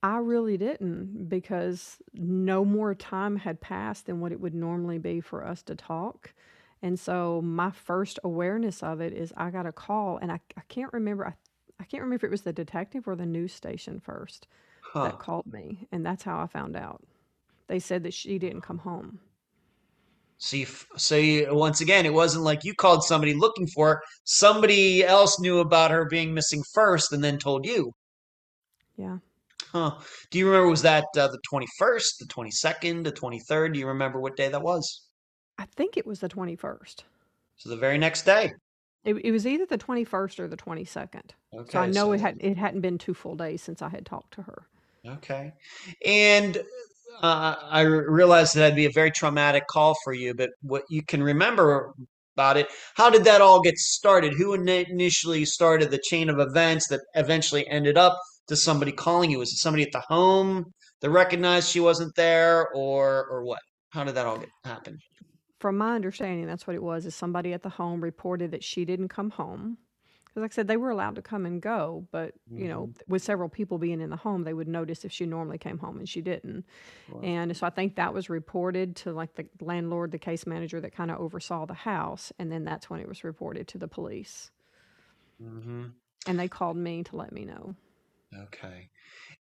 I really didn't because no more time had passed than what it would normally be for us to talk. And so my first awareness of it is I got a call and I, I can't remember I, I can't remember if it was the detective or the news station first Huh. that called me and that's how I found out. They said that she didn't come home. So you, f- so you, once again, it wasn't like you called somebody looking for her. Somebody else knew about her being missing first and then told you. Yeah. Huh. Do you remember, was that uh, the 21st, the 22nd, the 23rd? Do you remember what day that was? I think it was the 21st. So the very next day. It, it was either the 21st or the 22nd. So I know so it had it hadn't been two full days since I had talked to her. Okay. And uh, I realized that'd be a very traumatic call for you, but what you can remember about it, how did that all get started? Who initially started the chain of events that eventually ended up to somebody calling you? Was it somebody at the home that recognized she wasn't there, or or what? How did that all get happen? From my understanding, that's what it was. Is somebody at the home reported that she didn't come home. Because, like I said, they were allowed to come and go, but you know, hmm with several people being in the home, they would notice if she normally came home and she didn't. Wow. And so I think that was reported to like the landlord, the case manager that kind of oversaw the house, and then that's when it was reported to the police. hmm And they called me to let me know. Okay.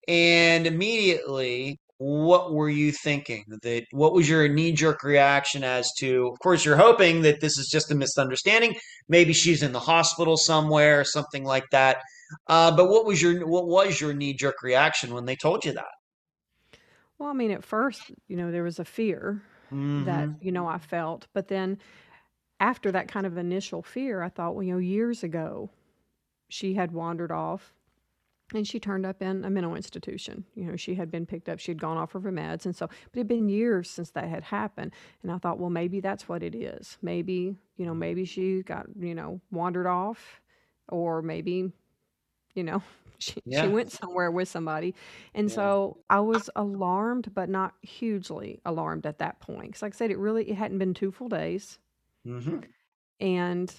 And immediately, what were you thinking? That what was your knee-jerk reaction as to, of course, you're hoping that this is just a misunderstanding. Maybe she's in the hospital somewhere, or something like that. Uh, but what was your what was your knee-jerk reaction when they told you that? Well, I mean, at first, you know, there was a fear that, hmm you know, I felt, but then after that kind of initial fear, I thought, well, you know, years ago, she had wandered off and she turned up in a mental institution. You know, she had been picked up, she had gone off of her meds. And so, but it had been years since that had happened. And I thought, well, maybe that's what it is. Maybe, you know, maybe she got, you know, wandered off, or maybe, you know, <laughs> she, she went somewhere with somebody. And Yeah. so I was alarmed, but not hugely alarmed at that point. Because, like I said, it really, it hadn't been two full days. hmm And,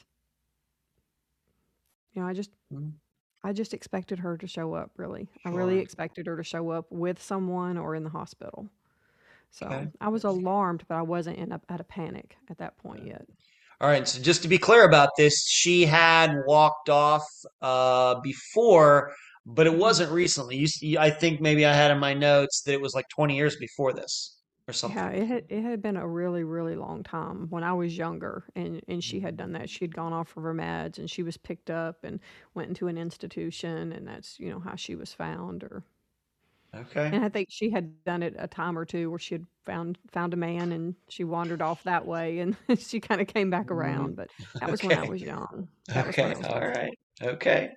you know, I just, hmm I just expected her to show up, really. I really Sure. expected her to show up with someone or in the hospital. Okay. So I was alarmed, but I wasn't in a, at a panic at that point yet. All right. So just to be clear about this, she had walked off uh, before, but it wasn't recently. You, see, I think maybe I had in my notes that it was like 20 years before this or Yeah, it had it had been a really, really long time when I was younger, and and she had done that. She had gone off of her meds, and she was picked up and went into an institution, and that's you know how she was found. Or Okay. and I think she had done it a time or two where she had found found a man, and she wandered off that way, and <laughs> she kind of came back Mhm. around. But that was when I Okay. was young. That was when Okay. I was All young. right. Okay.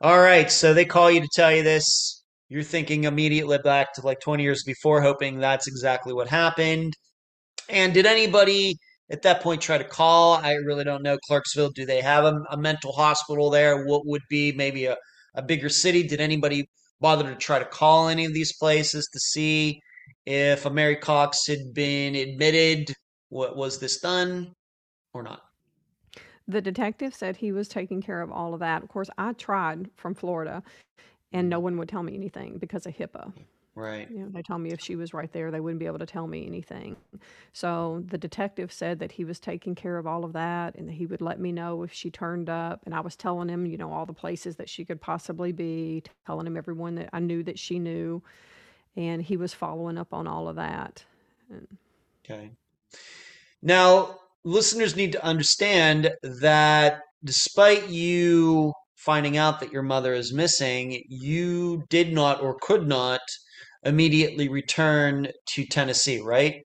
All right. So they call you to tell you this. You're thinking immediately back to like 20 years before, hoping that's exactly what happened. And did anybody at that point try to call? I really don't know. Clarksville, do they have a, a mental hospital there? What would be maybe a, a bigger city? Did anybody bother to try to call any of these places to see if a Mary Cox had been admitted? What was this done or not? The detective said he was taking care of all of that. Of course, I tried from Florida, and no one would tell me anything because of HIPAA. Right. You know, they told me if she was right there, they wouldn't be able to tell me anything. So the detective said that he was taking care of all of that and that he would let me know if she turned up. And I was telling him, you know, all the places that she could possibly be, telling him everyone that I knew that she knew. And he was following up on all of that. And Okay. Now, listeners need to understand that despite you finding out that your mother is missing, you did not or could not immediately return to Tennessee, right?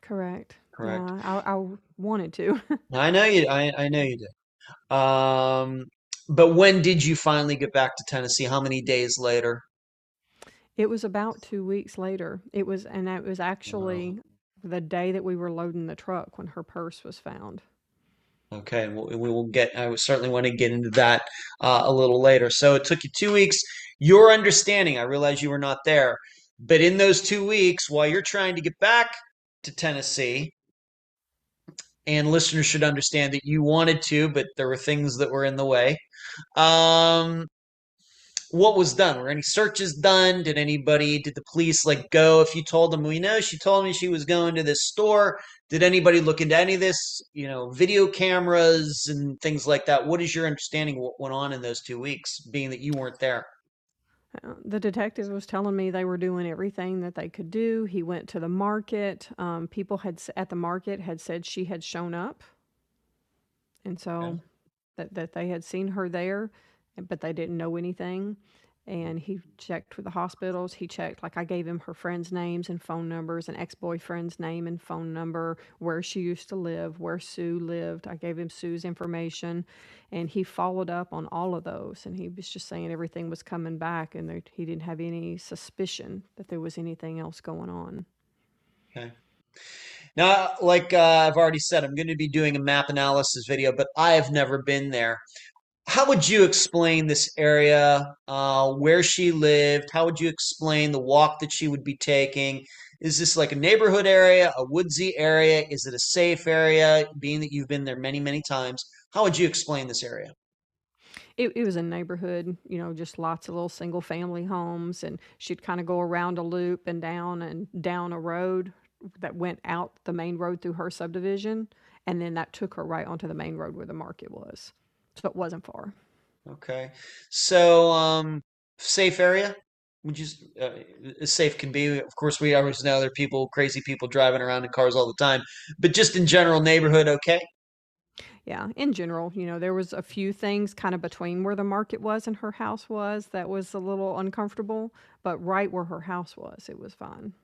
correct. Correct. Yeah, I, I wanted to. <laughs> I know you. I, I know you did. Um, but when did you finally get back to Tennessee? How many days later? It was about two weeks later. It was, and that was Wow. actually the day that we were loading the truck when her purse was found. Okay, and we'll, get. I certainly want to get into that uh, a little later. So it took you two weeks. Your understanding, I realize you were not there, but in those two weeks, while you're trying to get back to Tennessee, and listeners should understand that you wanted to, but there were things that were in the way. Um, what was done? Were any searches done? Did anybody, did the police like go? If you told them, we know she told me she was going to this store. Did anybody look into any of this? You know, video cameras and things like that. What is your understanding of what went on in those two weeks, being that you weren't there? Uh, The detective was telling me they were doing everything that they could do. He went to the market. Um, people had at the market had said she had shown up, and Okay. so that that they had seen her there, but they didn't know anything. and he checked with the hospitals. He checked, like, I gave him her friends' names and phone numbers, an ex boyfriend's name and phone number, where she used to live, where Sue lived. I gave him Sue's information, and he followed up on all of those. And he was just saying everything was coming back, and there, he didn't have any suspicion that there was anything else going on. Okay. Now, like uh, I've already said, I'm going to be doing a map analysis video, but I have never been there. How would you explain this area, uh, where she lived? How would you explain the walk that she would be taking? Is this like a neighborhood area, a woodsy area? Is it a safe area, being that you've been there many, many times? How would you explain this area? It, it was a neighborhood, you know, just lots of little single family homes, and she'd kind of go around a loop and down and down a road that went out the main road through her subdivision, and then that took her right onto the main road where the market was. So it wasn't far. Okay. So, um, safe area? Would you, uh, as safe can be? Of course, we always know there are people, crazy people driving around in cars all the time, but just in general, neighborhood, okay? Yeah, in general, you know, there was a few things kind of between where the market was and her house was that was a little uncomfortable, but right where her house was, it was fine.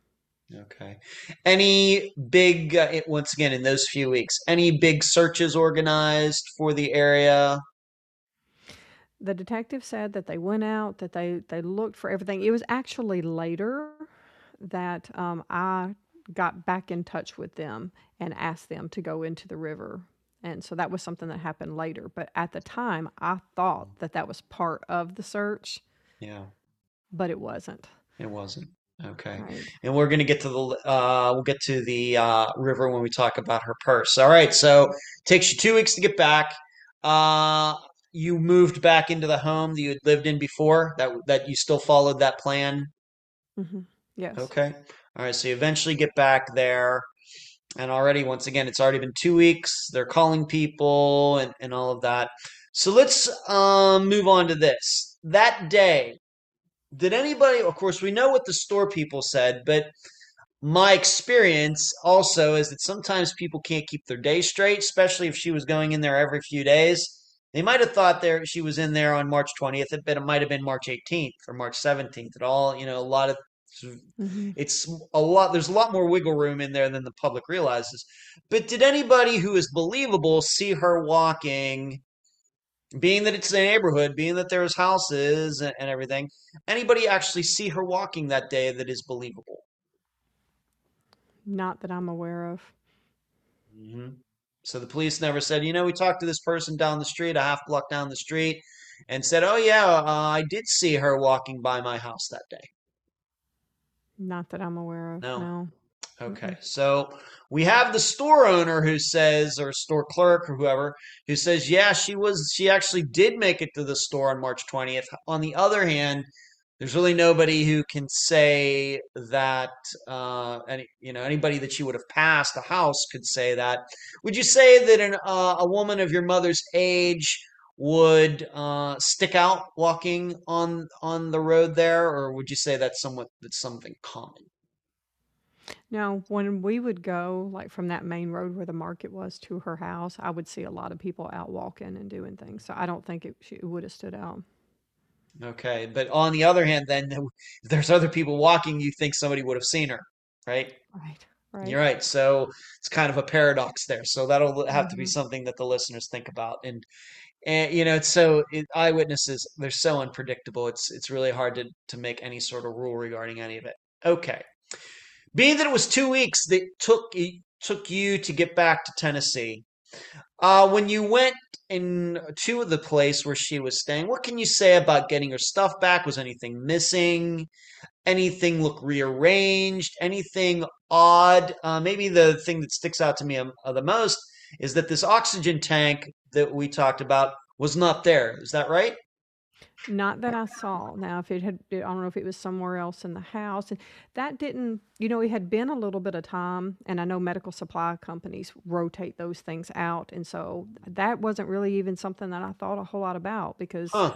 Okay. Any big, uh, it- once again, in those few weeks, any big searches organized for the area? The detective said that they went out, that they they looked for everything. It was actually later that um, I got back in touch with them and asked them to go into the river. And so that was something that happened later. But at the time, I thought that that was part of the search, Yeah, but it wasn't. it wasn't. Okay. Right. And we're going to get to the, uh, we'll get to the uh, river when we talk about her purse. All right. So takes you two weeks to get back. Uh, you moved back into the home that you had lived in before, that that you still followed that plan. Mm-hmm. Yes. Okay. All right. So you eventually get back there. And already, once again, it's already been two weeks. They're calling people and, and all of that. So let's um, move on to this. That day, did anybody, of course, we know what the store people said, but my experience also is that sometimes people can't keep their day straight, especially if she was going in there every few days. They might have thought there she was in there on March 20th, but it might have been March 18th or March 17th. at all, you know, a lot of hmm it's a lot there's a lot more wiggle room in there than the public realizes. But did anybody who is believable see her walking, being that it's a neighborhood, being that there's houses and, and everything, anybody actually see her walking that day that is believable? Not that I'm aware of. hmm So the police never said, you know, we talked to this person down the street, a half block down the street, and said, oh yeah, uh, I did see her walking by my house that day. Not that I'm aware of. No. No. Okay, Mm-mm. so we have the store owner who says, or store clerk or whoever, who says, yeah, she was, she actually did make it to the store on March 20th. On the other hand, there's really nobody who can say that, uh, any, you know, anybody that she would have passed a house could say that. Would you say that an, uh, a woman of your mother's age would uh, stick out walking on on the road there, or would you say that's somewhat that's something common? Now, when we would go, like from that main road where the market was to her house, I would see a lot of people out walking and doing things. So I don't think it, she, it would have stood out. Okay, but on the other hand, then <laughs> if there's other people walking, you think somebody would have seen her, right? Right. You're Right. right. So it's kind of a paradox there. So that'll have to be hmm something that the listeners think about. And and you know, it's so it, eyewitnesses they're so unpredictable. It's it's really hard to to make any sort of rule regarding any of it. Okay, being that it was two weeks that took y- took you to get back to Tennessee, uh, when you went in to the place where she was staying, what can you say about getting her stuff back? Was anything missing? Anything look rearranged? Anything odd? Uh, maybe the thing that sticks out to me um, uh, the most is that this oxygen tank that we talked about was not there. Is that right? Not that I saw. Now, if it had, I don't know if it was somewhere else in the house. And that didn't, you know, it had been a little bit of time. And I know medical supply companies rotate those things out. And so that wasn't really even something that I thought a whole lot about because, Huh.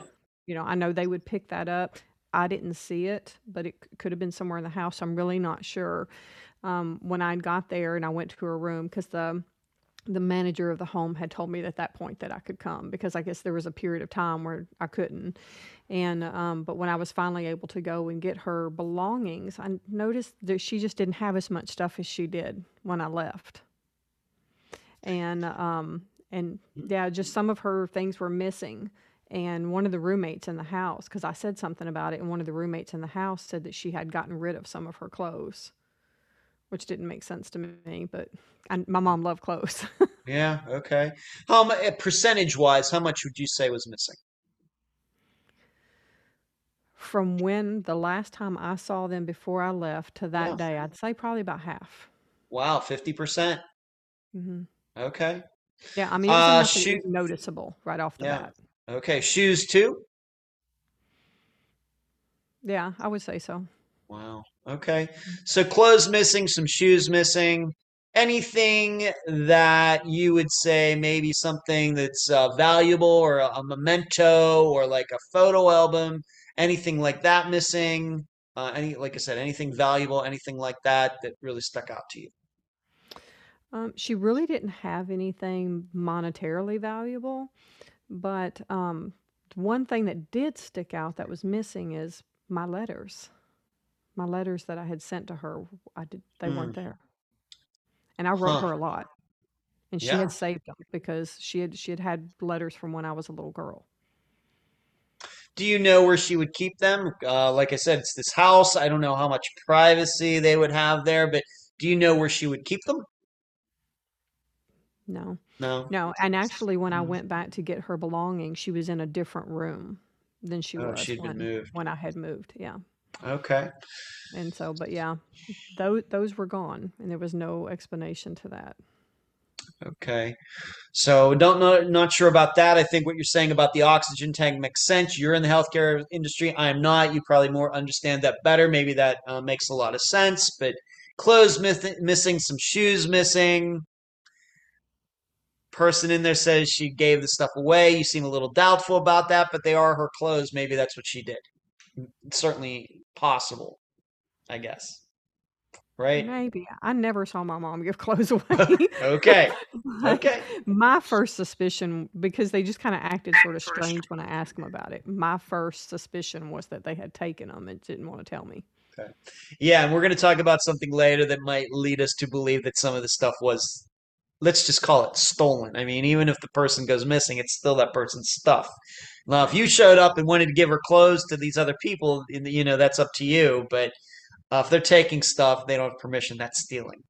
you know, I know they would pick that up. I didn't see it, but it c- could have been somewhere in the house. I'm really not sure. Um, when I got there and I went to her room, because the the manager of the home had told me at that point that I could come because I guess there was a period of time where I couldn't. And um, but when I was finally able to go and get her belongings, I noticed that she just didn't have as much stuff as she did when I left. And um, and yeah, just some of her things were missing. And one of the roommates in the house, because I said something about it, and one of the roommates in the house said that she had gotten rid of some of her clothes, which didn't make sense to me. But I, my mom loved clothes. <laughs> Yeah, okay. How mu- percentage wise, how much would you say was missing? From when the last time I saw them before I left to that day, I'd say probably about half. Wow, 50%. Mm-hmm. Okay. Yeah, I mean, it was Uh, shoe, noticeable right off the yeah. bat. Okay, shoes too? Yeah, I would say so. Wow. Okay. So clothes missing, some shoes missing. Anything that you would say maybe something that's uh, valuable or a, a memento or like a photo album, anything like that missing? Uh, any, like I said, anything valuable, anything like that that really stuck out to you? Um, she really didn't have anything monetarily valuable, but um, one thing that did stick out that was missing is my letters. My letters that I had sent to her, I did they weren't Mm, there, and I wrote huh. her a lot, and she Yeah. had saved them because she had she had had letters from when I was a little girl. Do you know where she would keep them? Uh, like I said, it's this house. I don't know how much privacy they would have there, but do you know where she would keep them? No, No. no, and actually, when I Mm. went back to get her belongings, she was in a different room than she Oh, was when when I had moved. Yeah. Okay. And so, but yeah, those those were gone, and there was no explanation to that. Okay. So don't know, not sure about that. I think what you're saying about the oxygen tank makes sense. You're in the healthcare industry. I am not. You probably more understand that better. Maybe that uh, makes a lot of sense. But clothes myth- missing, some shoes missing. Person in there says she gave the stuff away. You seem a little doubtful about that, but they are her clothes. Maybe that's what she did. Certainly possible, I guess. Right? Maybe I never saw my mom give <laughs> clothes <laughs> away. Okay. <laughs> Okay. my first suspicion, because they just kind of acted sort of strange when I asked them about it, my first suspicion was that they had taken them and didn't want to tell me. Okay. Yeah, and we're going to talk about something later that might lead us to believe that some of the stuff was, let's just call it stolen. I mean, even if the person goes missing, it's still that person's stuff. Now, if you showed up and wanted to give her clothes to these other people, you know, that's up to you. But uh, if they're taking stuff, they don't have permission, that's stealing.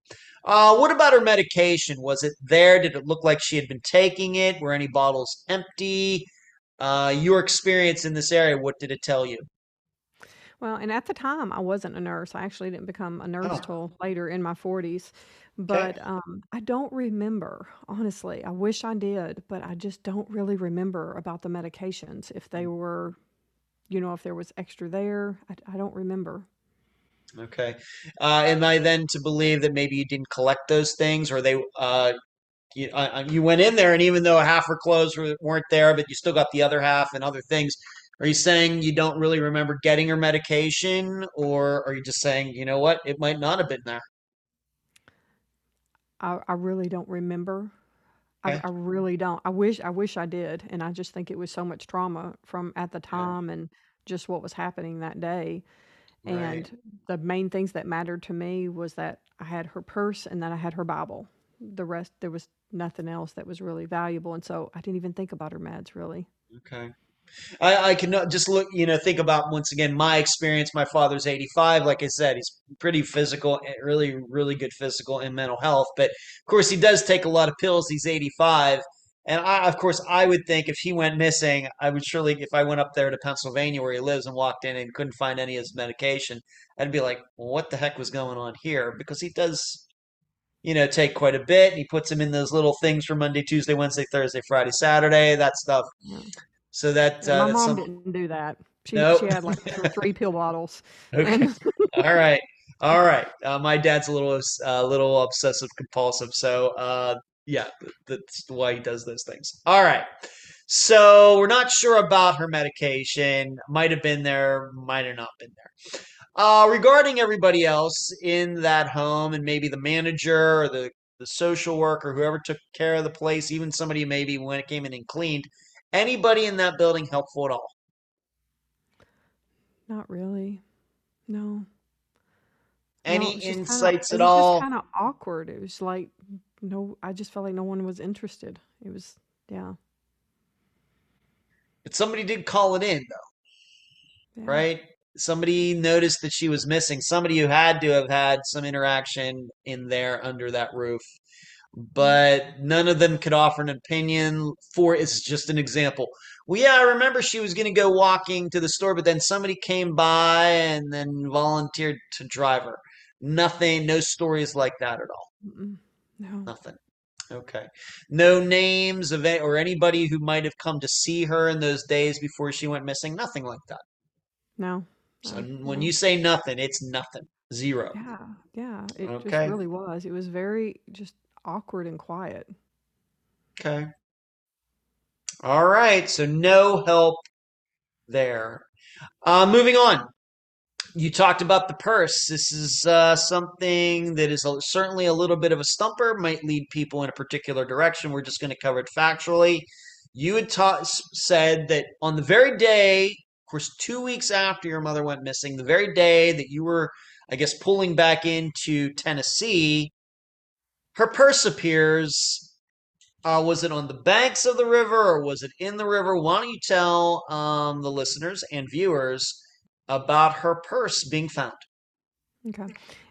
Uh, what about her medication? Was it there? Did it look like she had been taking it? Were any bottles empty? Uh, your experience in this area, what did it tell you? Well, and at the time, I wasn't a nurse. I actually didn't become a nurse Oh, till later in my 40s. okay. But um, I don't remember, honestly. I wish I did, but I just don't really remember about the medications. If they were, you know, if there was extra there, I, I don't remember. Okay. Uh, am I then to believe that maybe you didn't collect those things, or they uh, you uh, uh, you went in there, and even though half her clothes were, weren't there, but you still got the other half and other things, are you saying you don't really remember getting her medication, or are you just saying, you know what, it might not have been there? I, I really don't remember. I, Okay. I really don't. I wish I wish I did, and I just think it was so much trauma from at the Yeah. time and just what was happening that day. Right. And the main things that mattered to me was that I had her purse and that I had her Bible. The rest, there was nothing else that was really valuable, and so I didn't even think about her meds really. Okay. I, I can just look, you know, think about once again my experience. My father's 85. Like I said, he's pretty physical, eh, really, really good physical and mental health. But of course, he does take a lot of pills. He's 85. And I, of course, I would think if he went missing, I would surely, if I went up there to Pennsylvania where he lives and walked in and couldn't find any of his medication, I'd be like, well, what the heck was going on here? Because he does, you know, take quite a bit. And he puts him in those little things for Monday, Tuesday, Wednesday, Thursday, Friday, Saturday, that stuff. Yeah. So that uh, my mom some. didn't do that. She No. she had like three pill bottles, <laughs> Okay. and All right. All <laughs> right. Uh, my dad's a little a little obsessive compulsive, so uh, yeah, that's why he does those things. All right. So we're not sure about her medication. Might have been there, might have not been there. Uh, regarding everybody else in that home and maybe the manager or the the social worker, whoever took care of the place, even somebody maybe when it came in and cleaned, anybody in that building helpful at all? Not really. No. No, Any it was just kinda insights it at was all? kinda awkward. It was like no I just felt like no one was interested. It was yeah. But somebody did call it in, though, Yeah. right? Somebody noticed that she was missing. Somebody who had to have had some interaction in there under that roof. But none of them could offer an opinion for it's just an example. Well, yeah, I remember she was going to go walking to the store, but then somebody came by and then volunteered to drive her. Nothing, no stories like that at all. Mm-mm. No. Nothing. Okay. No names of a, or anybody who might have come to see her in those days before she went missing. Nothing like that. No. So No. when you say nothing, it's nothing. Zero. Yeah. Yeah. It just really was. It was very just awkward and quiet. Okay. All right. So no help there. Uh, moving on. You talked about the purse. This is uh, something that is a, certainly a little bit of a stumper, might lead people in a particular direction. We're just going to cover it factually. You had ta- said that on the very day, of course, two weeks after your mother went missing, the very day that you were, I guess, pulling back into Tennessee, her purse appears. Uh, was it on the banks of the river or was it in the river? Why don't you tell um, the listeners and viewers about her purse being found? Okay.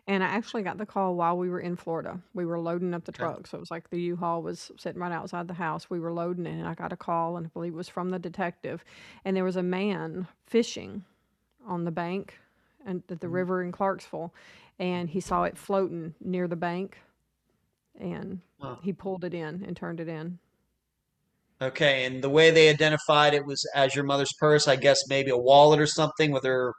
And I actually got the call while we were in Florida. We were loading up the Okay. truck. So it was like the U-Haul was sitting right outside the house. We were loading it and I got a call and I believe it was from the detective. And there was a man fishing on the bank and at the Mhm. river in Clarksville and he saw it floating near the bank and Wow. he pulled it in and turned it in. Okay, and the way they identified it was as your mother's purse, I guess maybe a wallet or something with her.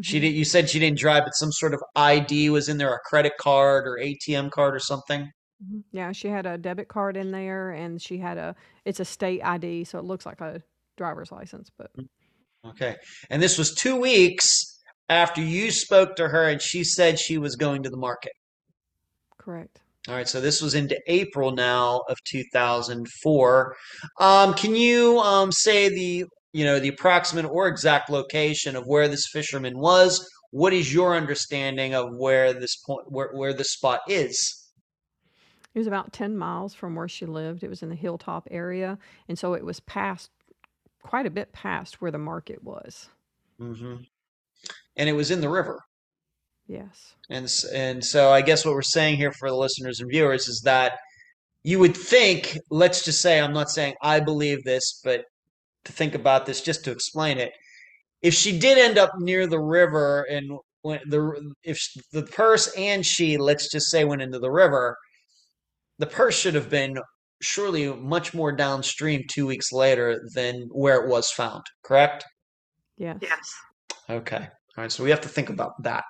She Mhm. did. You said she didn't drive, but some sort of ID was in there, a credit card or ATM card or something. Mhm. Yeah, she had a debit card in there and she had a it's a state ID, so it looks like a driver's license, but Okay, and this was two weeks after you spoke to her, and she said she was going to the market. correct. All right, so this was into April now of 2004. Um, can you um, say the you know the approximate or exact location of where this fisherman was? What is your understanding of where this point where where this spot is? It was about 10 miles from where she lived. It was in the hilltop area. And so it was past, quite a bit past where the market was. hmm And it was in the river. Yes. And and so I guess what we're saying here for the listeners and viewers is that you would think, let's just say, I'm not saying I believe this, but to think about this just to explain it. If she did end up near the river and when the if the purse and she, let's just say, went into the river, the purse should have been surely much more downstream two weeks later than where it was found, correct? Yes. Yes. Okay. All right. So we have to think about that.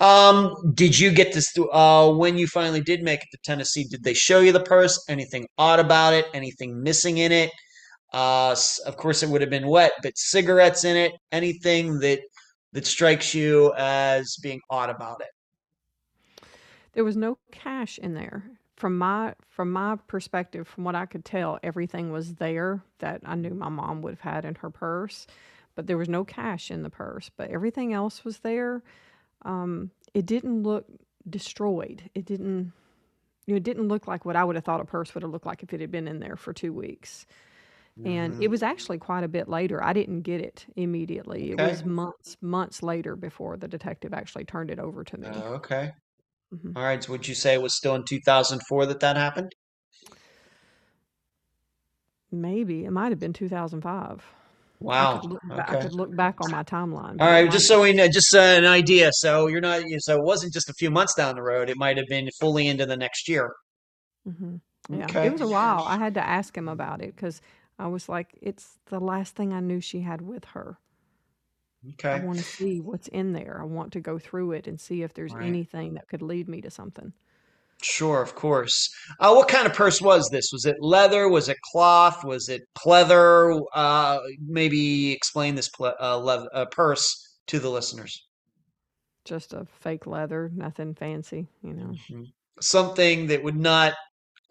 Um, did you get this? Uh, when you finally did make it to Tennessee, did they show you the purse? Anything odd about it? Anything missing in it? Uh, of course, it would have been wet, but cigarettes in it. Anything that that strikes you as being odd about it? There was no cash in there. From my from my perspective, from what I could tell, everything was there that I knew my mom would have had in her purse, but there was no cash in the purse. But everything else was there. Um, it didn't look destroyed. It didn't. You know, it didn't look like what I would have thought a purse would have looked like if it had been in there for two weeks. And it was actually quite a bit later. I didn't get it immediately. It was months, months later before the detective actually turned it over to me. Uh, okay. Mhm. All right. So would you say it was still in 2004 that that happened? Maybe it might have been 2005. I Wow. could look back, I could look back on my timeline, All but it right, might just so we know, just uh, an idea. So you're not, you- so it wasn't just a few months down the road. It might have been fully into the next year. Mm-hmm. Yeah, Okay. it was a while. I had to ask him about it because I was like, it's the last thing I knew she had with her. Okay. I want to see what's in there. I want to go through it and see if there's Right. anything that could lead me to something. Sure, of course. Uh, what kind of purse was this? Was it leather? Was it cloth? Was it pleather? Uh, maybe explain this ple uh, leather, uh, purse to the listeners. Just a fake leather, nothing fancy, you know. Mhm. something that would not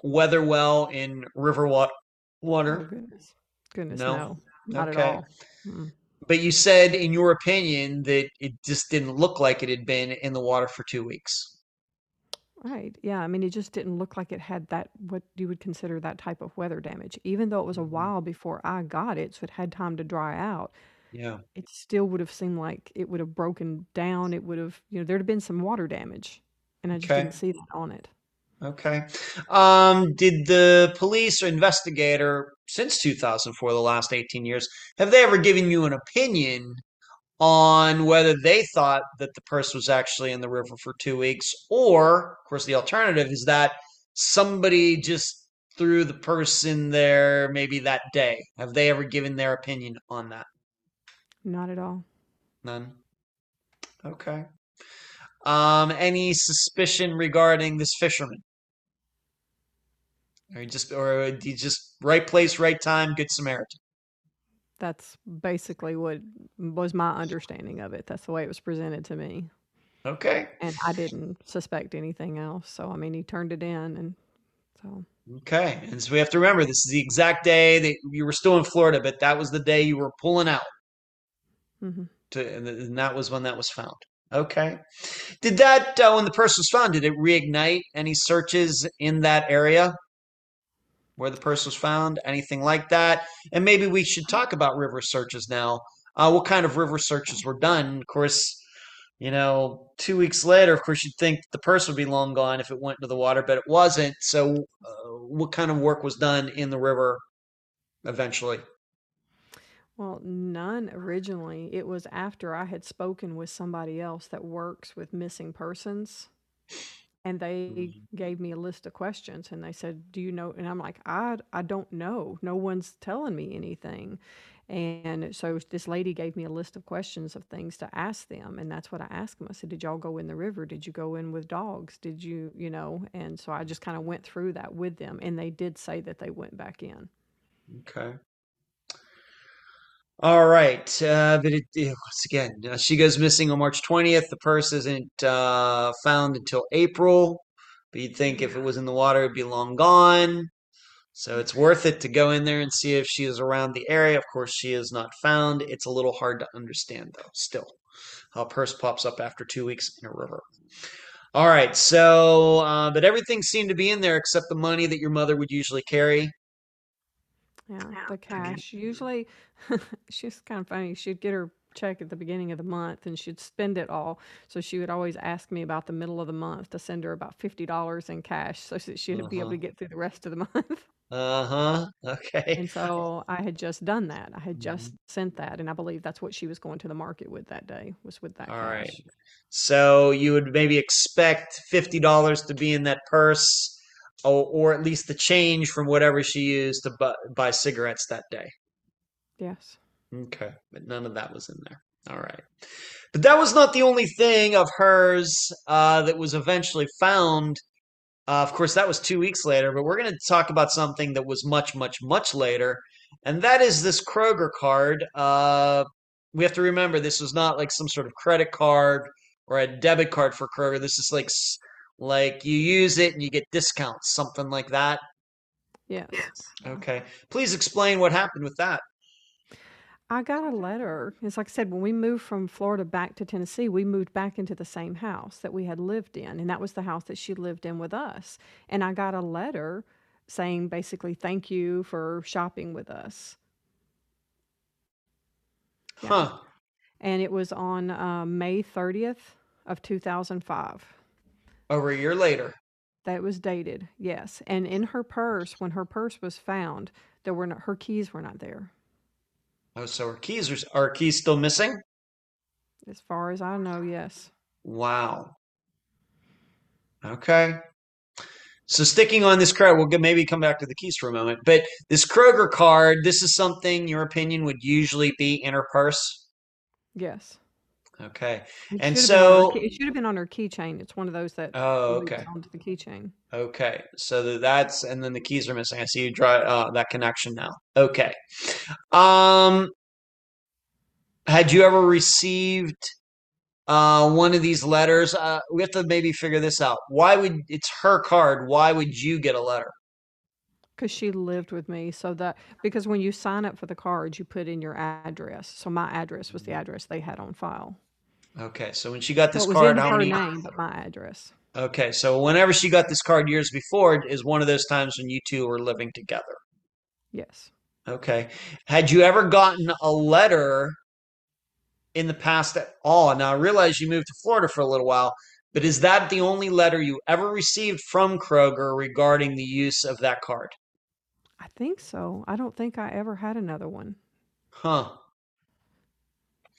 weather well in river wa- Oh water. goodness. Goodness, No? no. Not at all. Mm. But you said, in your opinion, that it just didn't look like it had been in the water for two weeks. Right. Yeah. I mean, it just didn't look like it had that, what you would consider that type of weather damage. Even though it was a Mhm. while before I got it, so it had time to dry out, Yeah. it still would have seemed like it would have broken down. It would have, you know, there'd have been some water damage. And I just Okay. didn't see that on it. Okay. Um, did the police or investigator since 2004, the last 18 years, have they ever given you an opinion on whether they thought that the purse was actually in the river for two weeks? Or, of course, the alternative is that somebody just threw the purse in there maybe that day. Have they ever given their opinion on that? Not at all. None. Okay. Um, any suspicion regarding this fisherman? Or just, or you just right place, right time, good Samaritan? That's basically what was my understanding of it. That's the way it was presented to me. Okay. And I didn't suspect anything else. So, I mean, he turned it in. And so, Okay. And so we have to remember this is the exact day that you were still in Florida, but that was the day you were pulling out. Mm-hmm. To, and th- and that was when that was found. Okay. Did that, uh, when the purse was found, did it reignite any searches in that area where the purse was found? Anything like that? And maybe we should talk about river searches now. Uh, what kind of river searches were done? Of course, you know, two weeks later, of course, you'd think the purse would be long gone if it went into the water, but it wasn't. So, uh, what kind of work was done in the river eventually? Well, none originally. It was after I had spoken with somebody else that works with missing persons. And they mm-hmm. gave me a list of questions and they said, Do you know? And I'm like, I, I don't know. No one's telling me anything. And so this lady gave me a list of questions of things to ask them. And that's what I asked them. I said, Did y'all go in the river? Did you go in with dogs? Did you, you know? And so I just kind of went through that with them. And they did say that they went back in. Okay. All right. Uh, but it, it- once again, uh, she goes missing on March 20th. The purse isn't uh, found until April. But you'd think if it was in the water, it'd be long gone. So it's worth it to go in there and see if she is around the area. Of course, she is not found. It's a little hard to understand, though, still, how a purse pops up after two weeks in a river. All right. So, uh, but everything seemed to be in there except the money that your mother would usually carry. Yeah, the cash. Usually, <laughs> she's kind of funny. She'd get her check at the beginning of the month and she'd spend it all. So she would always ask me about the middle of the month to send her about $50 in cash so that she'd be able Uh-huh. to get through the rest of the <laughs> month. Uh huh. Okay. And so I had just done that. I had Mhm. just sent that. And I believe that's what she was going to the market with that day, was with that All right. cash. So you would maybe expect fifty dollars to be in that purse, or, or at least the change from whatever she used to buy, buy cigarettes that day. Yes. Okay, but none of that was in there. All right, but that was not the only thing of hers uh, that was eventually found. Uh, of course, that was two weeks later. But we're going to talk about something that was much, much, much later, and that is this Kroger card. Uh, we have to remember this was not like some sort of credit card or a debit card for Kroger. This is like like you use it and you get discounts, something like that. Yes. Okay, please explain what happened with that. I got a letter. It's like I said, when we moved from Florida back to Tennessee, we moved back into the same house that we had lived in. And that was the house that she lived in with us. And I got a letter saying basically, thank you for shopping with us. Yeah. Huh. And it was on uh, May 30th of 2005. Over a year later. That was dated, yes. And in her purse, when her purse was found, there were no, her keys were not there, Oh, so her keys are are keys still missing? as far as I know. Yes. Wow. Okay. So sticking on this card, we'll maybe come back to the keys for a moment. But this Kroger card, this is something your opinion would usually be in her purse. Yes. Okay. It And should have been on her so, it should have been on her keychain. It's one of those that oh, okay. onto the keychain. Okay. So that's and then the keys are missing. I see you draw uh, that connection now. Okay. Um, had you ever received uh, one of these letters. Uh, we have to maybe figure this out. Why would it's her card? Why would you get a letter? Because she lived with me, so that because when you sign up for the cards, you put in your address. So my address was the mm-hmm. address they had on file. Okay, so when she got this it was card, in her many? name, but my address. Okay, so whenever she got this card years before is one of those times when you two were living together. Yes. Okay. Had you ever gotten a letter in the past at all? Now I realize you moved to Florida for a little while, but is that the only letter you ever received from Kroger regarding the use of that card? I think so. I don't think I ever had another one. Huh.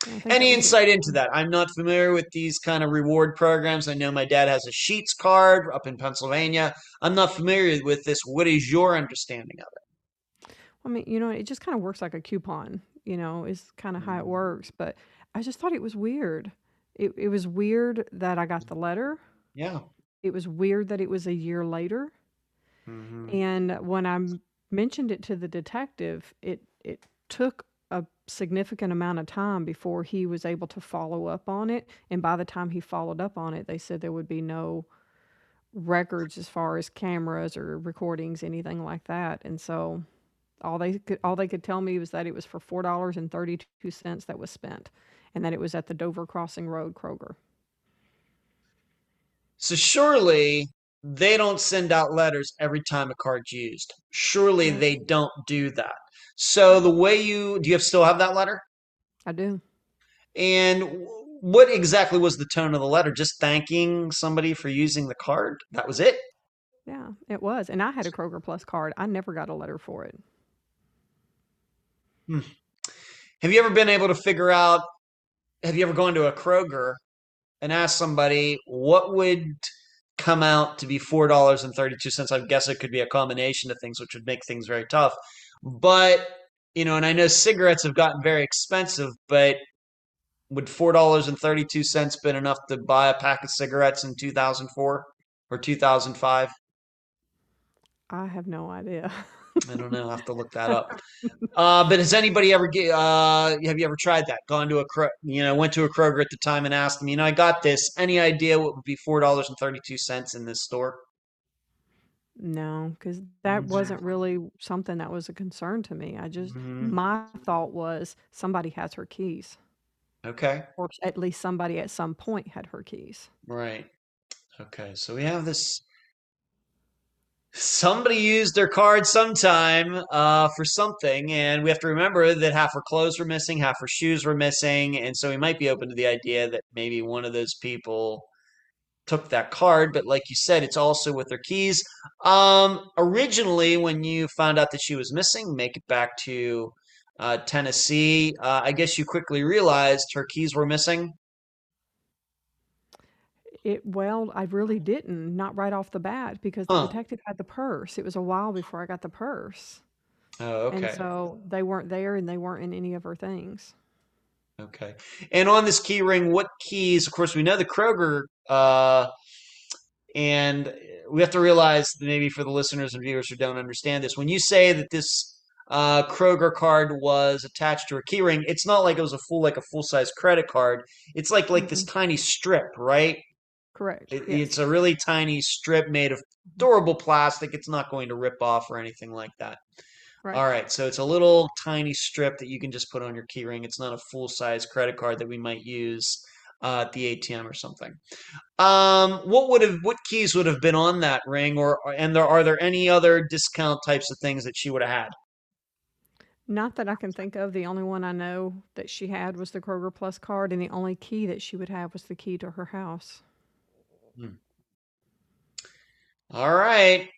I think that Any insight into that? I'm not familiar with these kind of reward programs. I know my dad has a Sheetz card up in Pennsylvania. I'm not familiar with this. What is your understanding of it? I mean, you know, it just kind of works like a coupon, you know, is kind of how it works. But I just thought it was weird. It, it was weird that I got the letter. Yeah. It was weird that it was a year later. hmm And when I m- mentioned it to the detective, it it took a significant amount of time before he was able to follow up on it. And by the time he followed up on it, they said there would be no records as far as cameras or recordings, anything like that. And so all they could all they could tell me was that it was for four dollars and thirty two cents that was spent, and that it was at the Dover Crossing Road Kroger. So surely they don't send out letters every time a card's used. Surely Mm, they don't do that. So the way you do you have still have that letter? I do. And what exactly was the tone of the letter? Just thanking somebody for using the card? That was it? Yeah, it was. And I had a Kroger Plus card. I never got a letter for it. Hmm. Have you ever been able to figure out, have you ever gone to a Kroger and asked somebody what would come out to be $4.32? I guess it could be a combination of things, which would make things very tough. But, you know, and I know cigarettes have gotten very expensive, but would $4.32 been enough to buy a pack of cigarettes in 2004 or 2005? I have no idea. <laughs> I don't know. I'll have to look that up. Uh, but has anybody ever uh, have you ever tried that? Gone to a, you know, went to a Kroger at the time and asked them, you know, I got this. Any idea what would be $4.32 in this store? No, because that wasn't really something that was a concern to me. I just, Mhm. my thought was somebody has her keys, Okay. or at least somebody at some point had her keys. Right. Okay. So we have this. Somebody used their card sometime uh, for something, and we have to remember that half her clothes were missing, half her shoes were missing, and so we might be open to the idea that maybe one of those people took that card. But like you said, it's also with her keys. Um, originally, when you found out that she was missing, make it back to uh, Tennessee. Uh, I guess you quickly realized her keys were missing. It, well, I really didn't, not right off the bat, because the Huh. detective had the purse. It was a while before I got the purse. Oh, And okay. so they weren't there and they weren't in any of her things. Okay. And on this key ring, what keys? Of course, we know the Kroger, uh, and we have to realize maybe for the listeners and viewers who don't understand this, when you say that this uh, Kroger card was attached to a key ring, it's not like it was a full like a full size credit card. It's like like this Mm-mm. tiny strip, right? Correct. It, Yes. it's a really tiny strip made of durable plastic. It's not going to rip off or anything like that. Right. All right, so it's a little tiny strip that you can just put on your keyring. It's not a full-size credit card that we might use uh, at the ATM or something. Um, what would have what keys would have been on that ring, or and there are there any other discount types of things that she would have had? Not that I can think of. The only one I know that she had was the Kroger Plus card, and the only key that she would have was the key to her house. Hmm. All right.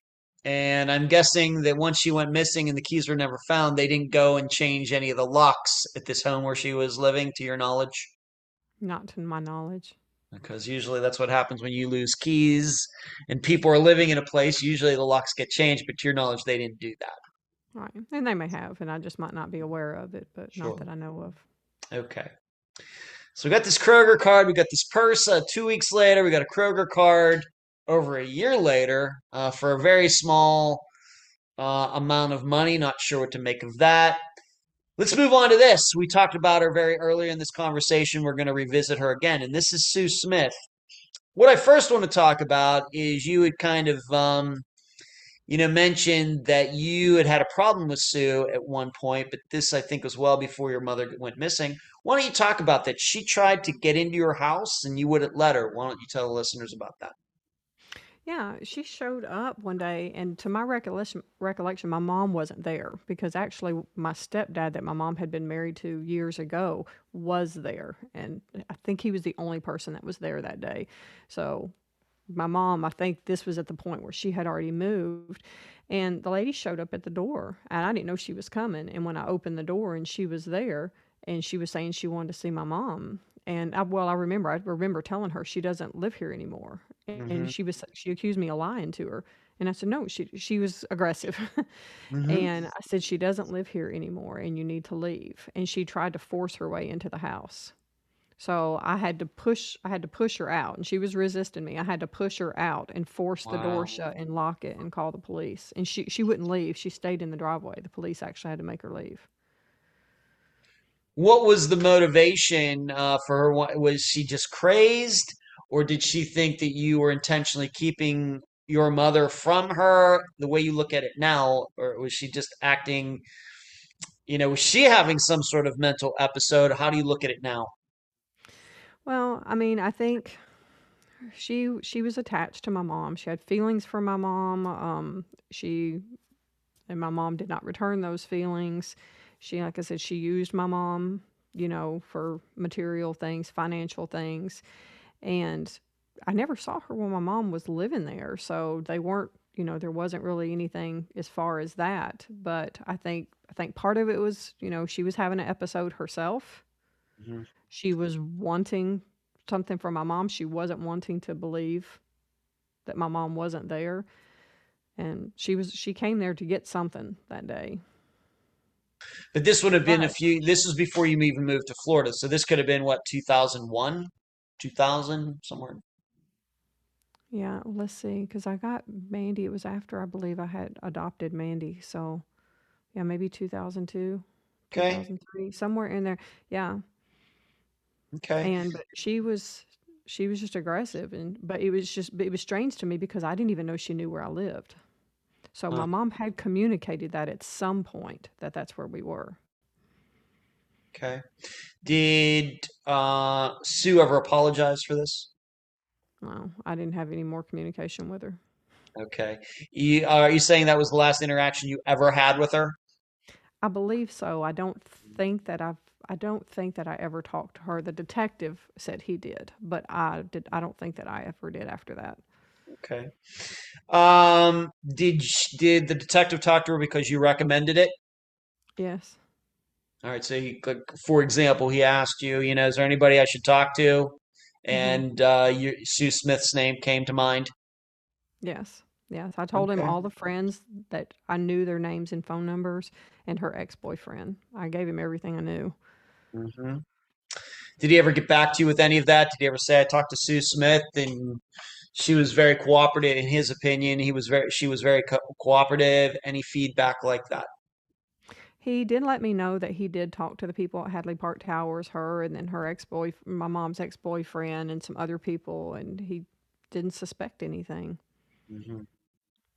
And I'm guessing that once she went missing and the keys were never found, they didn't go and change any of the locks at this home where she was living, to your knowledge. Not to my knowledge. Because usually that's what happens when you lose keys and people are living in a place. Usually the locks get changed, but to your knowledge, they didn't do that. Right. And they may have, and I just might not be aware of it, but Sure. not that I know of. Okay. So we got this Kroger card. We got this purse. Uh, two weeks later, we got a Kroger card. Over a year later, uh, for a very small uh, amount of money. Not sure what to make of that. Let's move on to this. We talked about her very earlier in this conversation. We're going to revisit her again, and this is Sue Smith. What I first want to talk about is you had kind of, um, you know, mentioned that you had had a problem with Sue at one point, but this I think was well before your mother went missing. Why don't you talk about that? She tried to get into your house and you wouldn't let her. Why don't you tell the listeners about that? Yeah, she showed up one day, and to my recollection, recollection, my mom wasn't there because actually my stepdad that my mom had been married to years ago was there, and I think he was the only person that was there that day. So my mom, I think this was at the point where she had already moved, and the lady showed up at the door, and I didn't know she was coming. And when I opened the door and she was there, and she was saying she wanted to see my mom, and I, well, I remember, I remember telling her she doesn't live here anymore, and Mm-hmm. she was she accused me of lying to her, and I said no, she she was aggressive, <laughs> Mm-hmm. and I said she doesn't live here anymore, and you need to leave, and she tried to force her way into the house. So I had to push I had to push her out and she was resisting me. I had to push her out and force the Wow. door shut and lock it and call the police. And she she wouldn't leave. She stayed in the driveway. The police actually had to make her leave. What was the motivation uh, for her? Wa- Was she just crazed, or did she think that you were intentionally keeping your mother from her the way you look at it now, or was she just acting, you know, was she having some sort of mental episode? How do you look at it now? Well, I mean, I think she she was attached to my mom. She had feelings for my mom. Um she and my mom did not return those feelings. She like I said she used my mom, you know, for material things, financial things. And I never saw her when my mom was living there. So they weren't, you know, there wasn't really anything as far as that. But I think I think part of it was, you know, she was having an episode herself. She was wanting something from my mom. She wasn't wanting to believe that my mom wasn't there. And she was she came there to get something that day. But this would have been a few. This was before you even moved to Florida, so this could have been what 2001, 2000, somewhere. Yeah, let's see, because I got Mandy. It was after I believe I had adopted Mandy. So, yeah, maybe 2002, Okay, 2003, somewhere in there. Yeah, okay. and but she was she was just aggressive, and but it was just it was strange to me because I didn't even know she knew where I lived. So my Huh. mom had communicated that at some point that that's where we were. Okay. Did uh, Sue ever apologize for this? Well, I didn't have any more communication with her. Okay. You, are you saying that was the last interaction you ever had with her? I believe so. I don't think that I've I don't think that I ever talked to her. The detective said he did, but I did I don't think that I ever did after that. Okay. Um, did sh- did the detective talk to her because you recommended it? Yes. All right. So, he, like, for example, he asked you, you know, is there anybody I should talk to? hmm And uh, you, Sue Smith's name came to mind. Yes. Yes. I told him Okay. all the friends that I knew their names and phone numbers and her ex-boyfriend. I gave him everything I knew. Hmm Did he ever get back to you with any of that? Did he ever say, I talked to Sue Smith and she was very cooperative in his opinion? He was very, she was very co cooperative. Any feedback like that? He did let me know that he did talk to the people at Hadley Park Towers, her and then her ex-boy, my mom's ex-boyfriend and some other people, and he didn't suspect anything. hmm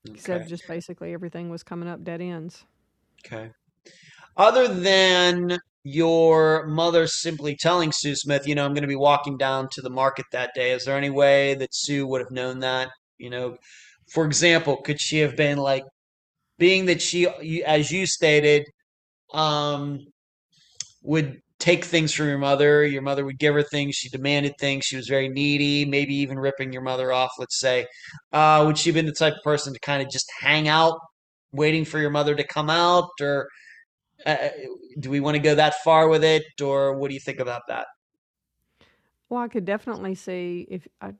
He said just basically everything was coming up dead ends. Okay. Other than your mother simply telling Sue Smith, you know, I'm going to be walking down to the market that day, is there any way that Sue would have known that? You know, for example, could she have been like, being that she, as you stated, um, would take things from your mother, your mother would give her things, she demanded things, she was very needy, maybe even ripping your mother off, let's say. Uh, would she have been the type of person to kind of just hang out, waiting for your mother to come out, or uh, do we want to go that far with it, or what do you think about that? Well, I could definitely see if I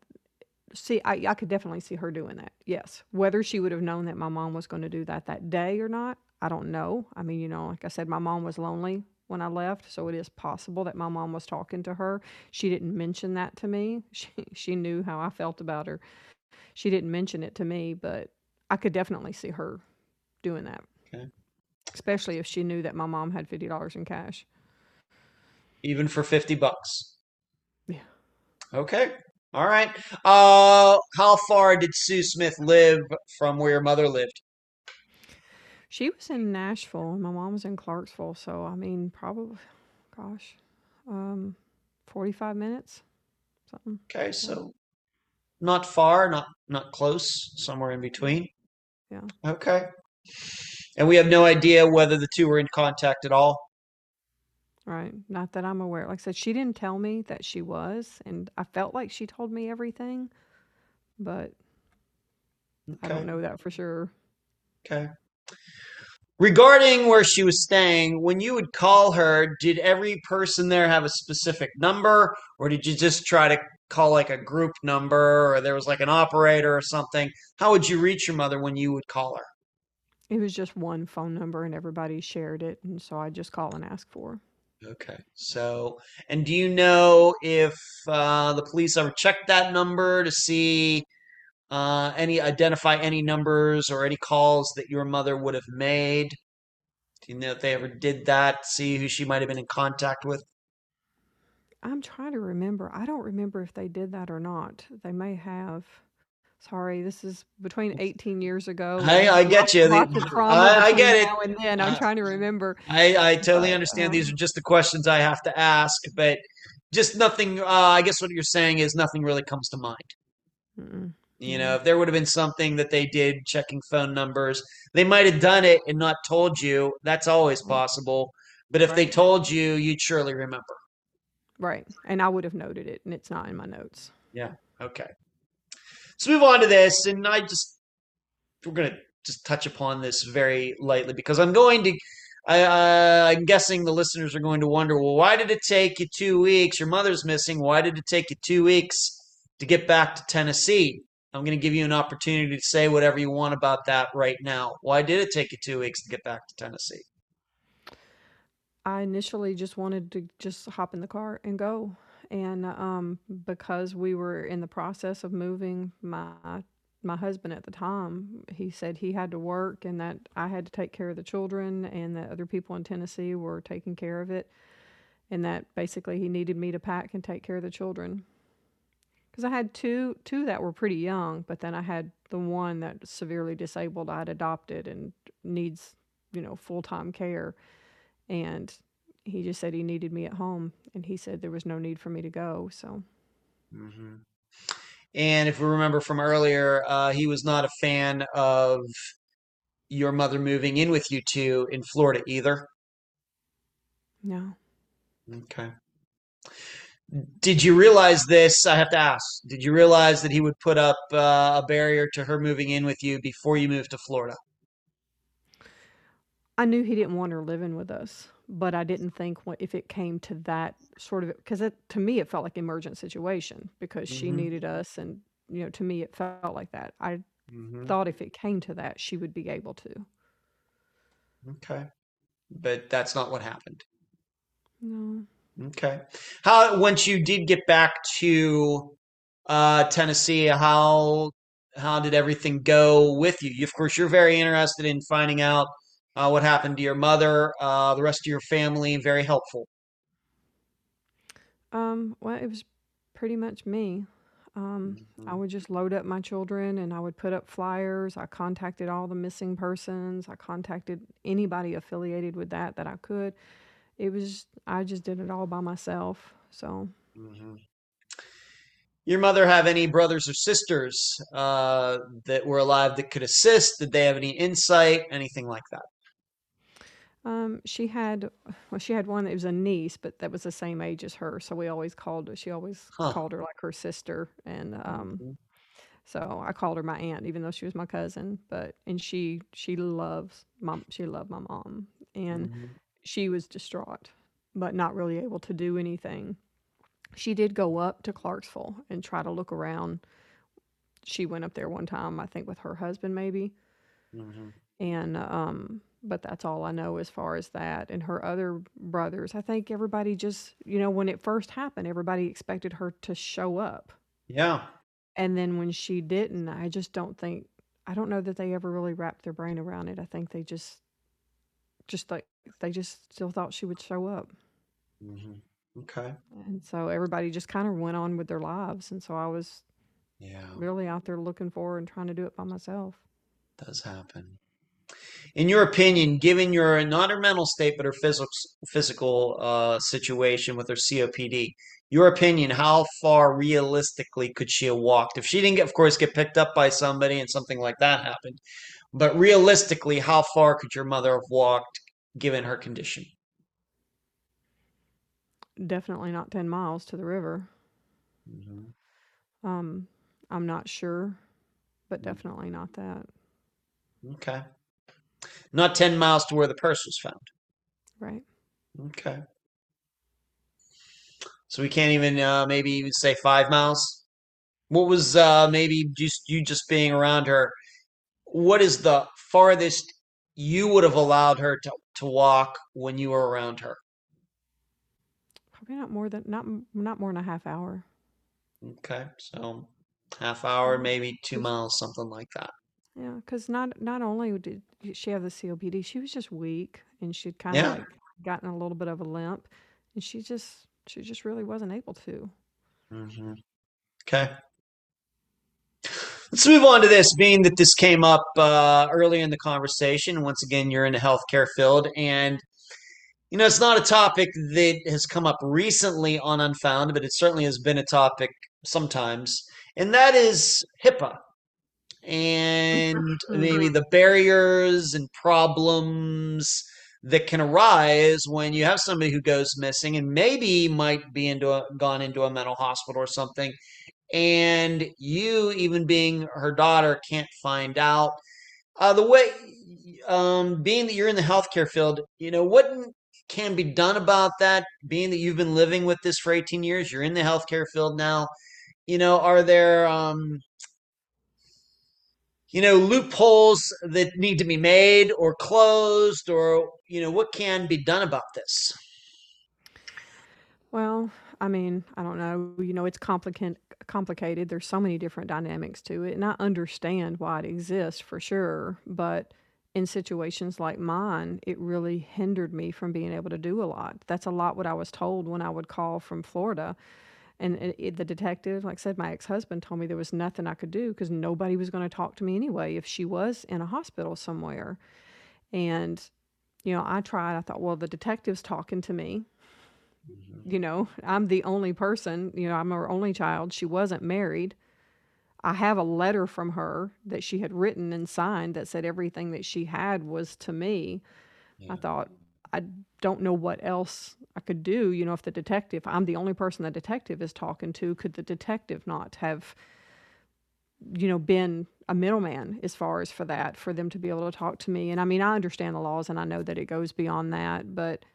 see I, I could definitely see her doing that. Yes. Whether she would have known that my mom was going to do that that day or not, I don't know. I mean, you know, like I said, my mom was lonely when I left, so it is possible that my mom was talking to her. She didn't mention that to me. <laughs> She she knew how I felt about her. She didn't mention it to me, but I could definitely see her doing that. Especially if she knew that my mom had fifty dollars in cash. Even for 50 bucks. Yeah. Okay. All right. Uh, how far did Sue Smith live from where your mother lived? She was in Nashville and my mom was in Clarksville, so I mean, probably, gosh, um, forty-five minutes, something. Okay, so not far, not not close, somewhere in between. Yeah. Okay. And we have no idea whether the two were in contact at all. Right. Not that I'm aware. Like I said, she didn't tell me that she was, and I felt like she told me everything, but I don't know that for sure. Okay. Regarding where she was staying, when you would call her, did every person there have a specific number, or did you just try to call like a group number, or there was like an operator or something? How would you reach your mother when you would call her? It was just one phone number and everybody shared it, and so I just call and ask for. Okay. So, and do you know if uh, the police ever checked that number to see uh, any identify any numbers or any calls that your mother would have made? Do you know if they ever did that? See who she might have been in contact with? I'm trying to remember. I don't remember if they did that or not. They may have. Sorry, this is between 18 years ago Hey, I get lots, you. lots The- I, I get it. now and then. I'm Uh, trying to remember. I, I totally But understand. These um, are just the questions I have to ask, but just nothing. Uh, I guess what you're saying is nothing really comes to mind. mm-mm, You know, if there would have been something that they did checking phone numbers, they might have done it and not told you. That's always Mm, possible. But if they told you, you'd surely remember. Right. And I would have noted it, and it's not in my notes. Yeah. Okay. Let's move on to this, and I just we're gonna just touch upon this very lightly because I'm going to. I, uh, I'm guessing the listeners are going to wonder, well, why did it take you two weeks? Your mother's missing. Why did it take you two weeks to get back to Tennessee? I'm going to give you an opportunity to say whatever you want about that right now. Why did it take you two weeks to get back to Tennessee? I initially just wanted to just hop in the car and go. And um, because we were in the process of moving, my my husband at the time, he said he had to work and that I had to take care of the children and that other people in Tennessee were taking care of it. And that basically he needed me to pack and take care of the children. Because I had two two that were pretty young, but then I had the one that's severely disabled I'd adopted and needs, you know, full time care and he just said he needed me at home and he said there was no need for me to go so mm-hmm. And if we remember from earlier, uh, he was not a fan of your mother moving in with you two in Florida either. no Okay. Did you realize this? I have to ask. Did you realize that he would put up uh, a barrier to her moving in with you before you moved to Florida? i knew he didn't want her living with us but i didn't think what if it came to that sort of because it to me it felt like emergent situation because she hmm needed us and you know to me it felt like that i hmm thought if it came to that she would be able to Okay. But that's not what happened. no Okay. How, once you did get back to uh, Tennessee, how how did everything go with you? You- Of course, you're very interested in finding out uh, what happened to your mother, uh, the rest of your family. Very helpful. um well it was pretty much me um I Mhm. would just load up my children and I would put up flyers. I contacted all the missing persons. I contacted anybody affiliated with that that I could. It was I just did it all by myself. So, Mhm. Your mother have any brothers or sisters uh, that were alive that could assist? Did they have any insight? Anything like that? Um she had well she had one that was a niece, but that was the same age as her, so we always called her she always Huh. called her like her sister and um Mhm. so I called her my aunt even though she was my cousin, but and she she loves mom she loved my mom and Mhm. she was distraught, but not really able to do anything. She did go up to Clarksville and try to look around. She went up there one time, I think, with her husband, maybe. Mhm. And, um, but that's all I know as far as that. And her other brothers, I think everybody just, you know, when it first happened, everybody expected her to show up. Yeah. And then when she didn't, I just don't think, I don't know that they ever really wrapped their brain around it. I think they just just like they just still thought she would show up. hmm Okay. And so everybody just kind of went on with their lives. And so I was Yeah, really out there looking for and trying to do it by myself. does happen. In your opinion, given your not her mental state but her physical physical uh, situation with her COPD, your opinion, how far realistically could she have walked if she didn't get, of course, get picked up by somebody and something like that happened? But realistically, how far could your mother have walked given her condition? Definitely not 10 miles to the river. Mhm. Um, I'm not sure, but definitely not that. Okay. Not 10 miles to where the purse was found. Right. Okay. So we can't even uh, maybe even say five miles. What was uh, maybe just you just being around her? What is the farthest you would have allowed her to, to walk when you were around her? Probably not more than not not more than a half hour. Okay, so half hour, Mhm. maybe two miles, something like that. Yeah, because not not only did she have the COPD, she was just weak and she'd kind of Yeah. like gotten a little bit of a limp, and she just she just really wasn't able to. hmm Okay. Let's move on to this, being that this came up uh, earlier in the conversation. Once again, you're in the healthcare field, and you know it's not a topic that has come up recently on Unfound, but it certainly has been a topic sometimes, and that is HIPAA and maybe the barriers and problems that can arise when you have somebody who goes missing and maybe might be into a, gone into a mental hospital or something and you even being her daughter can't find out uh, the way um, being that you're in the healthcare field you know what can be done about that? Being that you've been living with this for 18 years you're in the healthcare field now you know are there um, you know loopholes that need to be made or closed or you know what can be done about this Well, I mean, I don't know. You know, it's complicated. Complicated. There's so many different dynamics to it, and I understand why it exists for sure. But in situations like mine, it really hindered me from being able to do a lot. That's a lot what I was told when I would call from Florida. And it, it- the detective, like I said, my ex husband told me there was nothing I could do because nobody was going to talk to me anyway if she was in a hospital somewhere. And, you know, I tried. I thought, well, the detective's talking to me. Mm-hmm. You know i'm the only person you know i'm her only child. She wasn't married. I have a letter from her that she had written and signed that said everything that she had was to me. I thought i don't know what else i could do you know if the detective i'm the only person the detective is talking to could the detective not have you know been a middleman as far as for that for them to be able to talk to me? And i mean i understand the laws and i know that it goes beyond that but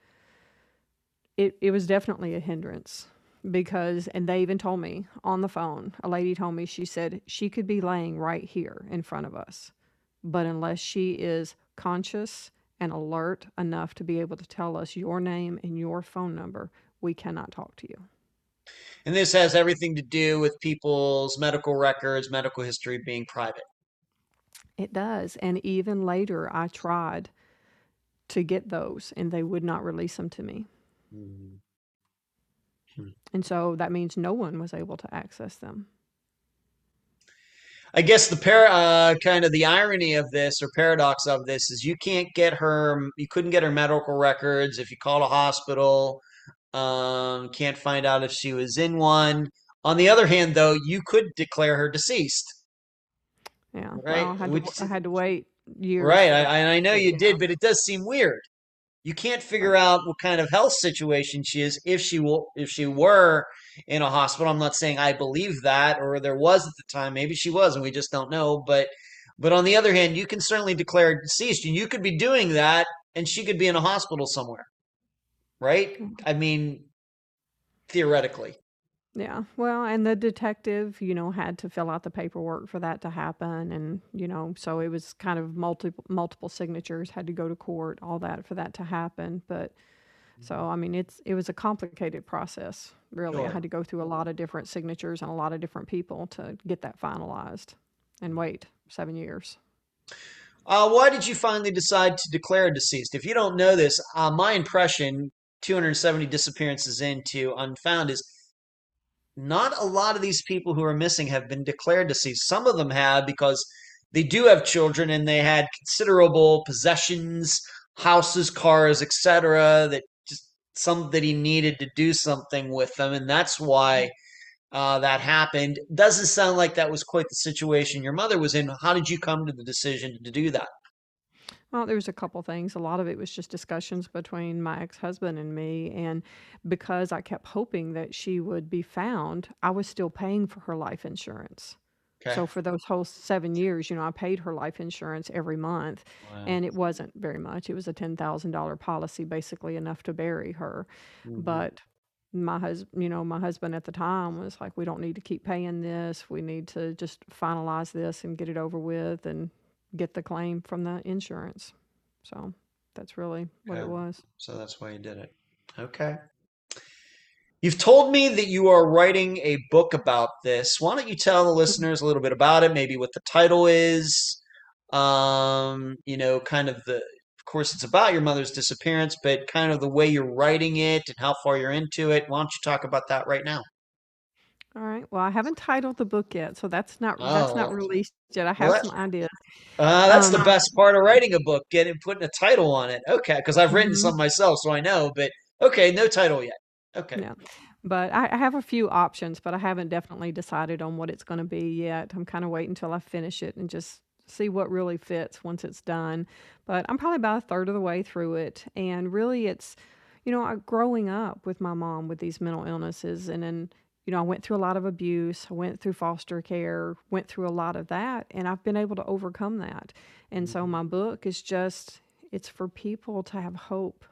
it, it was definitely a hindrance because and they even told me on the phone a lady told me she said she could be laying right here in front of us but unless she is conscious and alert enough to be able to tell us your name and your phone number we cannot talk to you. And this has everything to do with people's medical records medical history being private. It does and even later i tried to get those and they would not release them to me. Mm-hmm. Hmm. And so that means no one was able to access them I guess the par uh, kind of the irony of this or paradox of this is you can't get her, you couldn't get her medical records if you call a hospital. Um, can't find out if she was in one. On the other hand, though, you could declare her deceased, yeah Right, well i had, which- to, I had to wait years right? I. I I know you yeah. did, but it does seem weird. You can't figure out what kind of health situation she is if she will if she were in a hospital. I'm not saying I believe that or there was at the time. Maybe she was and we just don't know. But but on the other hand, you can certainly declare deceased and you could be doing that and she could be in a hospital somewhere. Right? Mm-hmm. I mean theoretically. Yeah. Well, and the detective, you know, had to fill out the paperwork for that to happen and, you know, so it was kind of multiple multiple signatures had to go to court, all that for that to happen, but so mm-hmm. I mean, it's it was a complicated process, really. I had to go through a lot of different signatures and a lot of different people to get that finalized and wait 7 years. Uh, why did you finally decide to declare deceased? If you don't know this, uh, my impression, 270 disappearances into Unfound, is not a lot of these people who are missing have been declared deceased. Some of them have because they do have children and they had considerable possessions, houses, cars, etc. That just he needed to do something with them, and that's why uh, that happened. Doesn't sound like that was quite the situation your mother was in. How did you come to the decision to do that? Well, there was a couple things. A lot of it was just discussions between my ex-husband and me, and because I kept hoping that she would be found, I was still paying for her life insurance. Okay. So for those whole 7 years, you know, I paid her life insurance every month, Wow. and it wasn't very much. It was a $10,000 policy, basically enough to bury her. Mhm. But my husband, you know, my husband at the time was like, "We don't need to keep paying this. We need to just finalize this and get it over with and get the claim from the insurance." So that's really what it was. So that's why you did it. Okay. You've told me that you are writing a book about this. Why don't you tell the listeners a little bit about it, maybe what the title is, um, you know, kind of the, of course, it's about your mother's disappearance, but kind of the way you're writing it and how far you're into it. Why don't you talk about that right now? All right. Well, I haven't titled the book yet, so that's not that's not Oh, released yet. I have that, some ideas. uh, that's the Um, best part of writing a book, getting putting a title on it. Okay, because I've written mhm. some myself, so I know, but okay, no title yet. Okay. Yeah. But I, I have a few options, but I haven't definitely decided on what it's going to be yet. I'm kind of waiting until I finish it and just see what really fits once it's done. But I'm probably about a third of the way through it. And really, it's, you know, I- growing up with my mom with these mental illnesses, and then, you know, I went through a lot of abuse, I went through foster care, went through a lot of that, and I've been able to overcome that. And so Mhm, my book is just, it's for people to have hope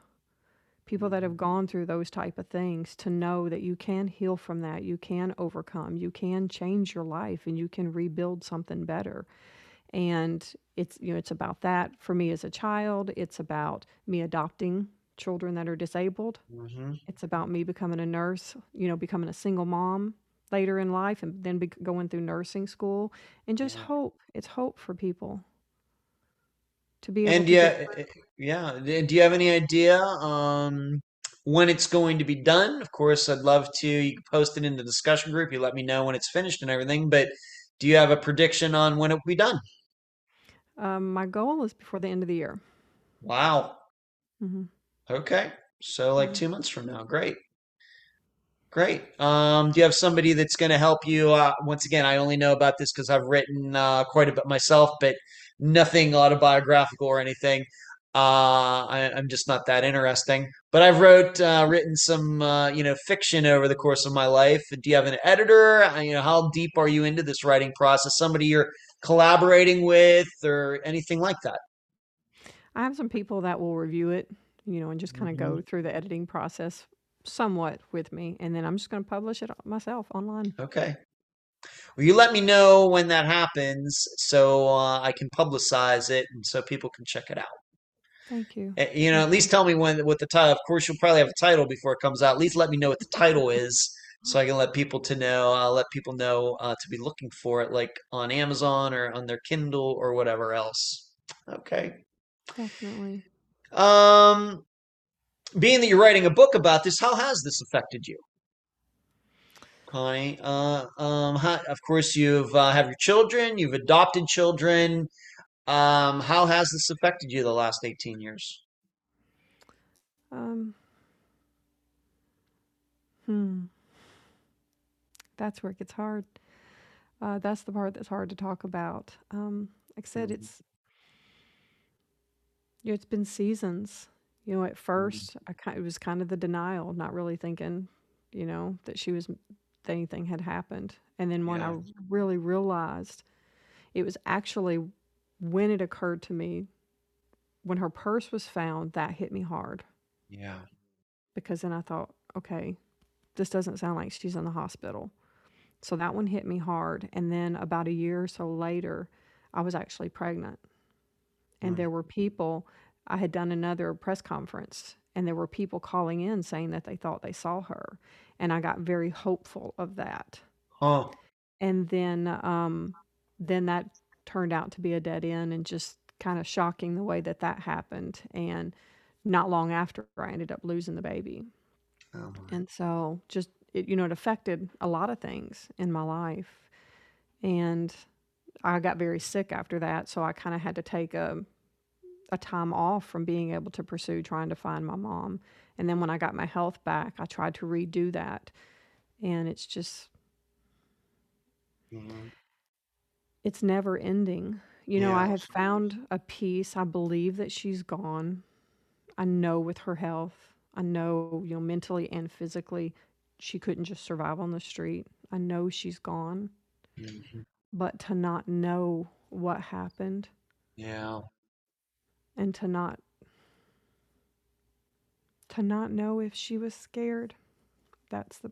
people that have gone through those type of things to know that you can heal from that you can overcome you can change your life and you can rebuild something better. And it's you know it's about that for me as a child. It's about me adopting children that are disabled. Mhm. it's about me becoming a nurse you know becoming a single mom later in life and then be going through nursing school. And just Yeah. hope. It's hope for people to be And yeah, get eh, yeah. Do you have any idea um, when it's going to be done? Of course, I'd love to. You can post it in the discussion group. You let me know when it's finished and everything. But do you have a prediction on when it will be done? um, my goal is before the end of the year Wow. mm-hmm. Okay. So like yeah two months from now. Great. Great. Um, do you have somebody that's going to help you? Uh, once again, I only know about this because I've written uh, quite a bit myself, but nothing autobiographical or anything. Uh, I, I'm just not that interesting. But I've wrote, uh, written some, uh, you know, fiction over the course of my life. Do you have an editor? Uh, You know, how deep are you into this writing process? Somebody you're collaborating with, or anything like that? I have some people that will review it, you know, and just kind of hmm go through the editing process somewhat with me, and then I'm just going to publish it myself online. Okay. Well, you let me know when that happens so uh, I can publicize it and so people can check it out. Thank you. Eh, You know, at least tell me when what the title. Of course, you'll probably have a title before it comes out. At least let me know what the title is so I can let people to know. I'll let people know uh, to be looking for it, like on Amazon or on their Kindle or whatever else. Okay. Definitely. Um, being that you're writing a book about this, how has this affected you? Connie, uh, um, how, of course, you've uh, have your children, you've adopted children. Um, how has this affected you the last 18 years? Um, hmm. That's where it gets hard. Uh, that's the part that's hard to talk about. Um, like I said, Mhm, it's you know, it's been seasons. You know, at mhm, first, I kind it was kind of the denial, not really thinking, you know, that she was anything had happened. And then when Yeah, I really realized, it was actually when it occurred to me when her purse was found that hit me hard yeah, because then I thought, okay, this doesn't sound like she's in the hospital. So that one hit me hard. And then about a year or so later, I was actually pregnant. And mm, there were people, I had done another press conference, and there were people calling in saying that they thought they saw her. And I got very hopeful of that. huh, And then, um, then that turned out to be a dead end and just kind of shocking the way that that happened. And not long after, I ended up losing the baby. Oh. And so just it, you know, it affected a lot of things in my life. And I got very sick after that, so I kind of had to take a a time off from being able to pursue trying to find my mom. And then when I got my health back, I tried to redo that. And it's just Mhm. it's never ending. You know, I Yeah. have found a peace. I believe that she's gone. I know with her health, I know, you know, mentally and physically, she couldn't just survive on the street. I know she's gone. Mhm. But to not know what happened Yeah. And to not to not know if she was scared, that's the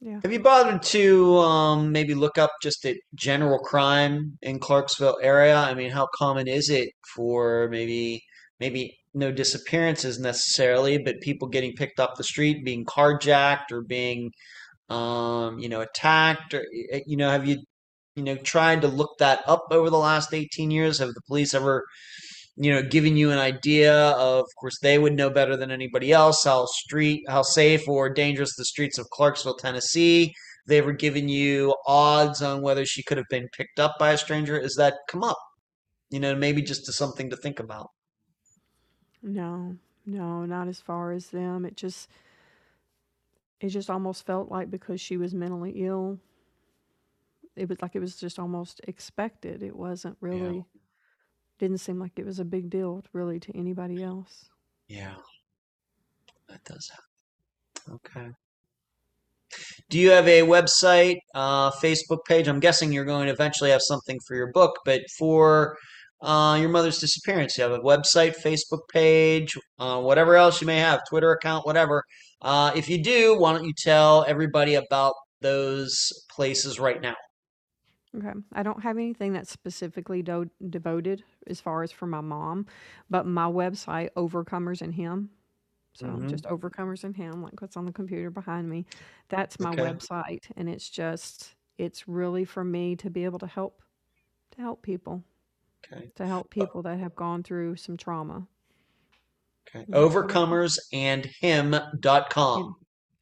yeah. Have you bothered to um, maybe look up just the general crime in Clarksville area? I mean, how common is it for maybe maybe no disappearances necessarily, but people getting picked up the street, being carjacked, or being um, you know attacked, or eh, you know, have you you know tried to look that up over the last 18 years? Have the police ever you know, given you an idea of, of course, they would know better than anybody else how street, how safe or dangerous the streets of Clarksville, Tennessee. They ever given you odds on whether she could have been picked up by a stranger? Is that come up? You know, maybe just to something to think about. No, no, not as far as them. It just it just almost felt like because she was mentally ill, it was like it was just almost expected. It wasn't Yeah. really didn't seem like it was a big deal really to anybody else. Yeah, that does happen. Okay. Do you have a website, uh, Facebook page? I'm guessing you're going to eventually have something for your book, but for uh, your mother's disappearance, you have a website, Facebook page, uh, whatever else you may have, Twitter account, whatever. Uh, if you do, why don't you tell everybody about those places right now? Okay. I don't have anything that's specifically do- devoted as far as for my mom, but my website, Overcomers in Him, so hmm just Overcomers in Him, like what's on the computer behind me, that's my Okay. website, and it's just it's really for me to be able to help to help people, Okay. to help Uh, people that have gone through some trauma. Okay. And that's what it Overcomersinhim.com. in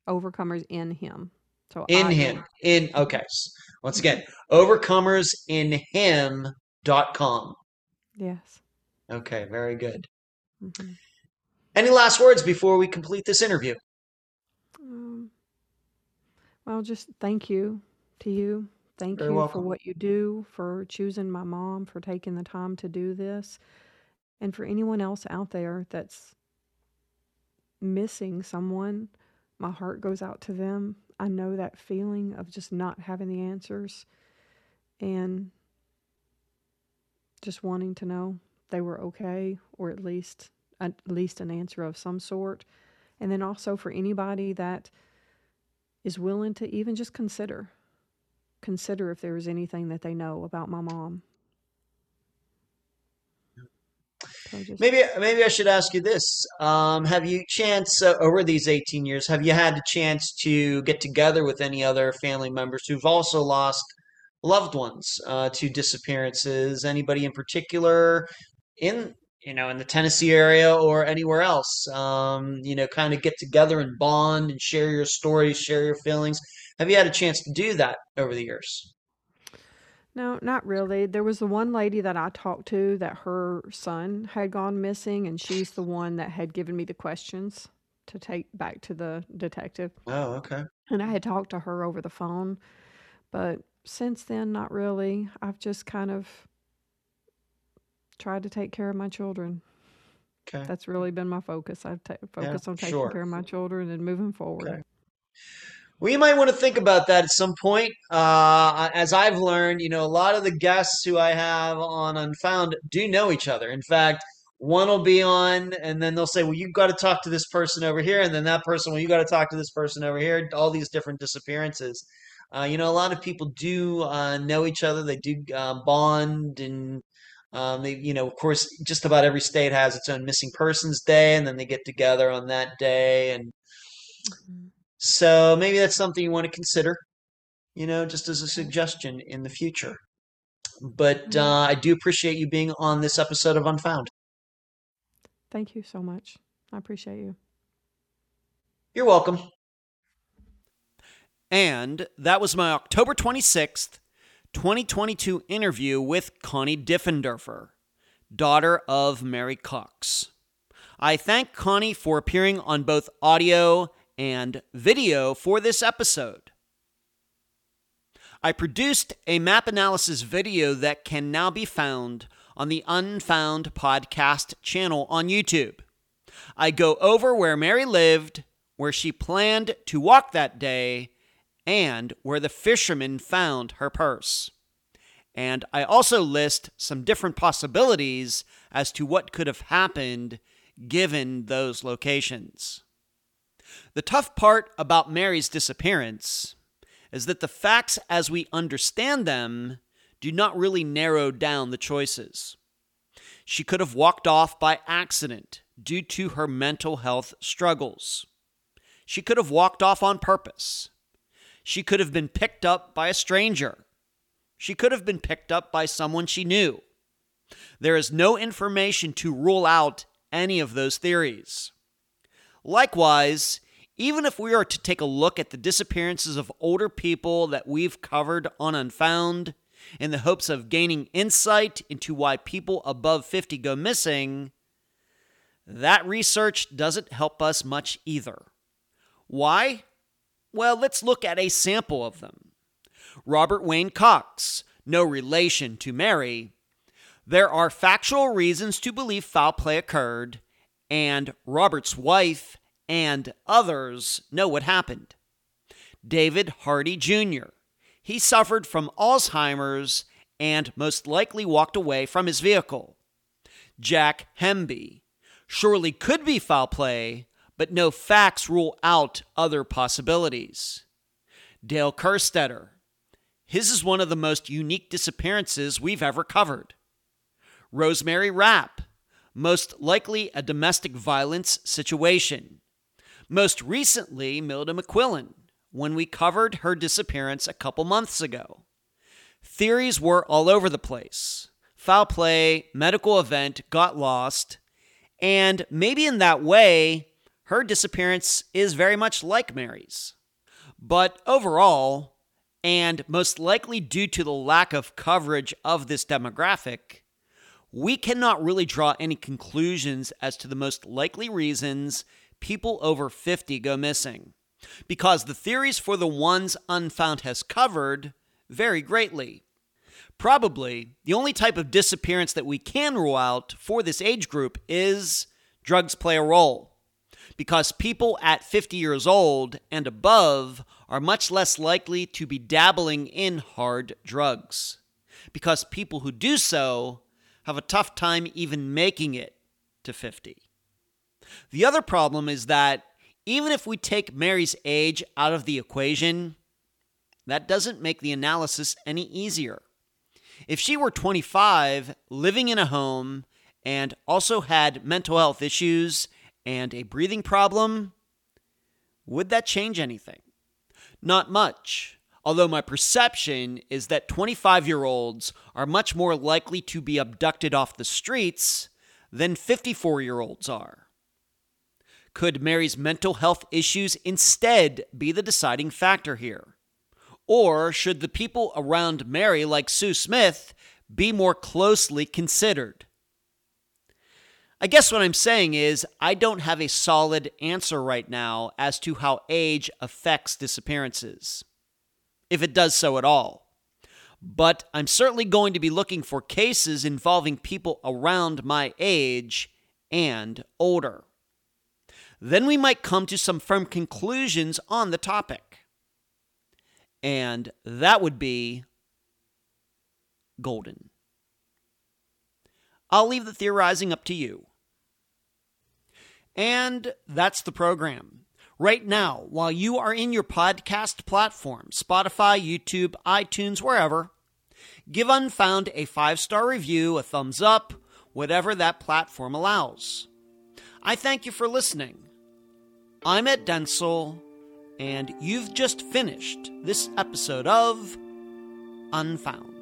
Overcomers in Him. So In I him. N. In okay. Once again, overcomersinhim.com. Yes. Okay, very good. hmm Any last words before we complete this interview? Um, well, just thank you to you. Thank Very you for what you do, for choosing my mom, for taking the time to do this, and for anyone else out there that's missing someone. My heart goes out to them. I know that feeling of just not having the answers and just wanting to know they were okay or at least at least an answer of some sort. And then also for anybody that is willing to even just consider consider if there is anything that they know about my mom. So Maybe maybe I should ask you this. Um, have you chance uh, over these 18 years, have you had a chance to get together with any other family members who've also lost loved ones uh, to disappearances? Anybody in particular in you know in the Tennessee area or anywhere else? Um, you know, kind of get together and bond and share your stories, share your feelings. Have you had a chance to do that over the years? No, not really. There was the one lady that I talked to that her son had gone missing, and she's the one that had given me the questions to take back to the detective. Oh, okay. And I had talked to her over the phone, but since then, not really. I've just kind of tried to take care of my children. Okay. That's really been my focus. I've ta- Yeah, focused on taking sure. care of my children and moving forward. Well, you might want to think about that at some point. Uh, as I've learned, you know, a lot of the guests who I have on Unfound do know each other. In fact, one will be on, and then they'll say, "Well, you've got to talk to this person over here," and then that person, "Well, you've got to talk to this person over here." All these different disappearances. Uh, you know, a lot of people do uh, know each other. They do uh, bond, and um, they, you know, of course, just about every state has its own missing persons day, and then they get together on that day, and Mhm. So maybe that's something you want to consider, you know, just as a suggestion in the future. But uh, I do appreciate you being on this episode of Unfound. Thank you so much. I appreciate you. You're welcome. And that was my October 26th, 2022 interview with Connie Diffenderfer, daughter of Mary Cox. I thank Connie for appearing on both audio and video for this episode. I produced a map analysis video that can now be found on the Unfound Podcast channel on YouTube. I go over where Mary lived, where she planned to walk that day, and where the fisherman found her purse. And I also list some different possibilities as to what could have happened given those locations. The tough part about Mary's disappearance is that the facts as we understand them do not really narrow down the choices. She could have walked off by accident due to her mental health struggles. She could have walked off on purpose. She could have been picked up by a stranger. She could have been picked up by someone she knew. There is no information to rule out any of those theories. Likewise, even if we are to take a look at the disappearances of older people that we've covered on Unfound in the hopes of gaining insight into why people above 50 go missing, that research doesn't help us much either. Why? Well, let's look at a sample of them. Robert Wayne Cox, no relation to Mary. There are factual reasons to believe foul play occurred, and Robert's wife and others know what happened. David Hardy Jr. He suffered from Alzheimer's and most likely walked away from his vehicle. Jack Hemby surely could be foul play, but no facts rule out other possibilities. Dale Kerstetter. His is one of the most unique disappearances we've ever covered. Rosemary Rapp. Most likely a domestic violence situation. Most recently, Milda McQuillan, when we covered her disappearance a couple months ago. Theories were all over the place. Foul play, medical event, got lost, and maybe in that way, her disappearance is very much like Mary's. But overall, and most likely due to the lack of coverage of this demographic, we cannot really draw any conclusions as to the most likely reasons people over 50 go missing, because the theories for the ones Unfound has covered vary greatly. Probably the only type of disappearance that we can rule out for this age group is drugs play a role because people at 50 years old and above are much less likely to be dabbling in hard drugs. Because people who do so have a tough time even making it to 50. The other problem is that even if we take Mary's age out of the equation, that doesn't make the analysis any easier. If she were 25, living in a home, and also had mental health issues and a breathing problem, would that change anything? Not much. Although my perception is that 25 year olds are much more likely to be abducted off the streets than 54 year olds are. Could Mary's mental health issues instead be the deciding factor here? Or should the people around Mary, like Sue Smith, be more closely considered? I guess what I'm saying is, I don't have a solid answer right now as to how age affects disappearances, if it does so at all. But I'm certainly going to be looking for cases involving people around my age and older. Then we might come to some firm conclusions on the topic. And that would be golden. I'll leave the theorizing up to you. And that's the program. Right now, while you are in your podcast platform, Spotify, YouTube, iTunes, wherever, give Unfound a five star review, a thumbs up, whatever that platform allows. I thank you for listening. I'm Ed Dansereau, and you've just finished this episode of Unfound.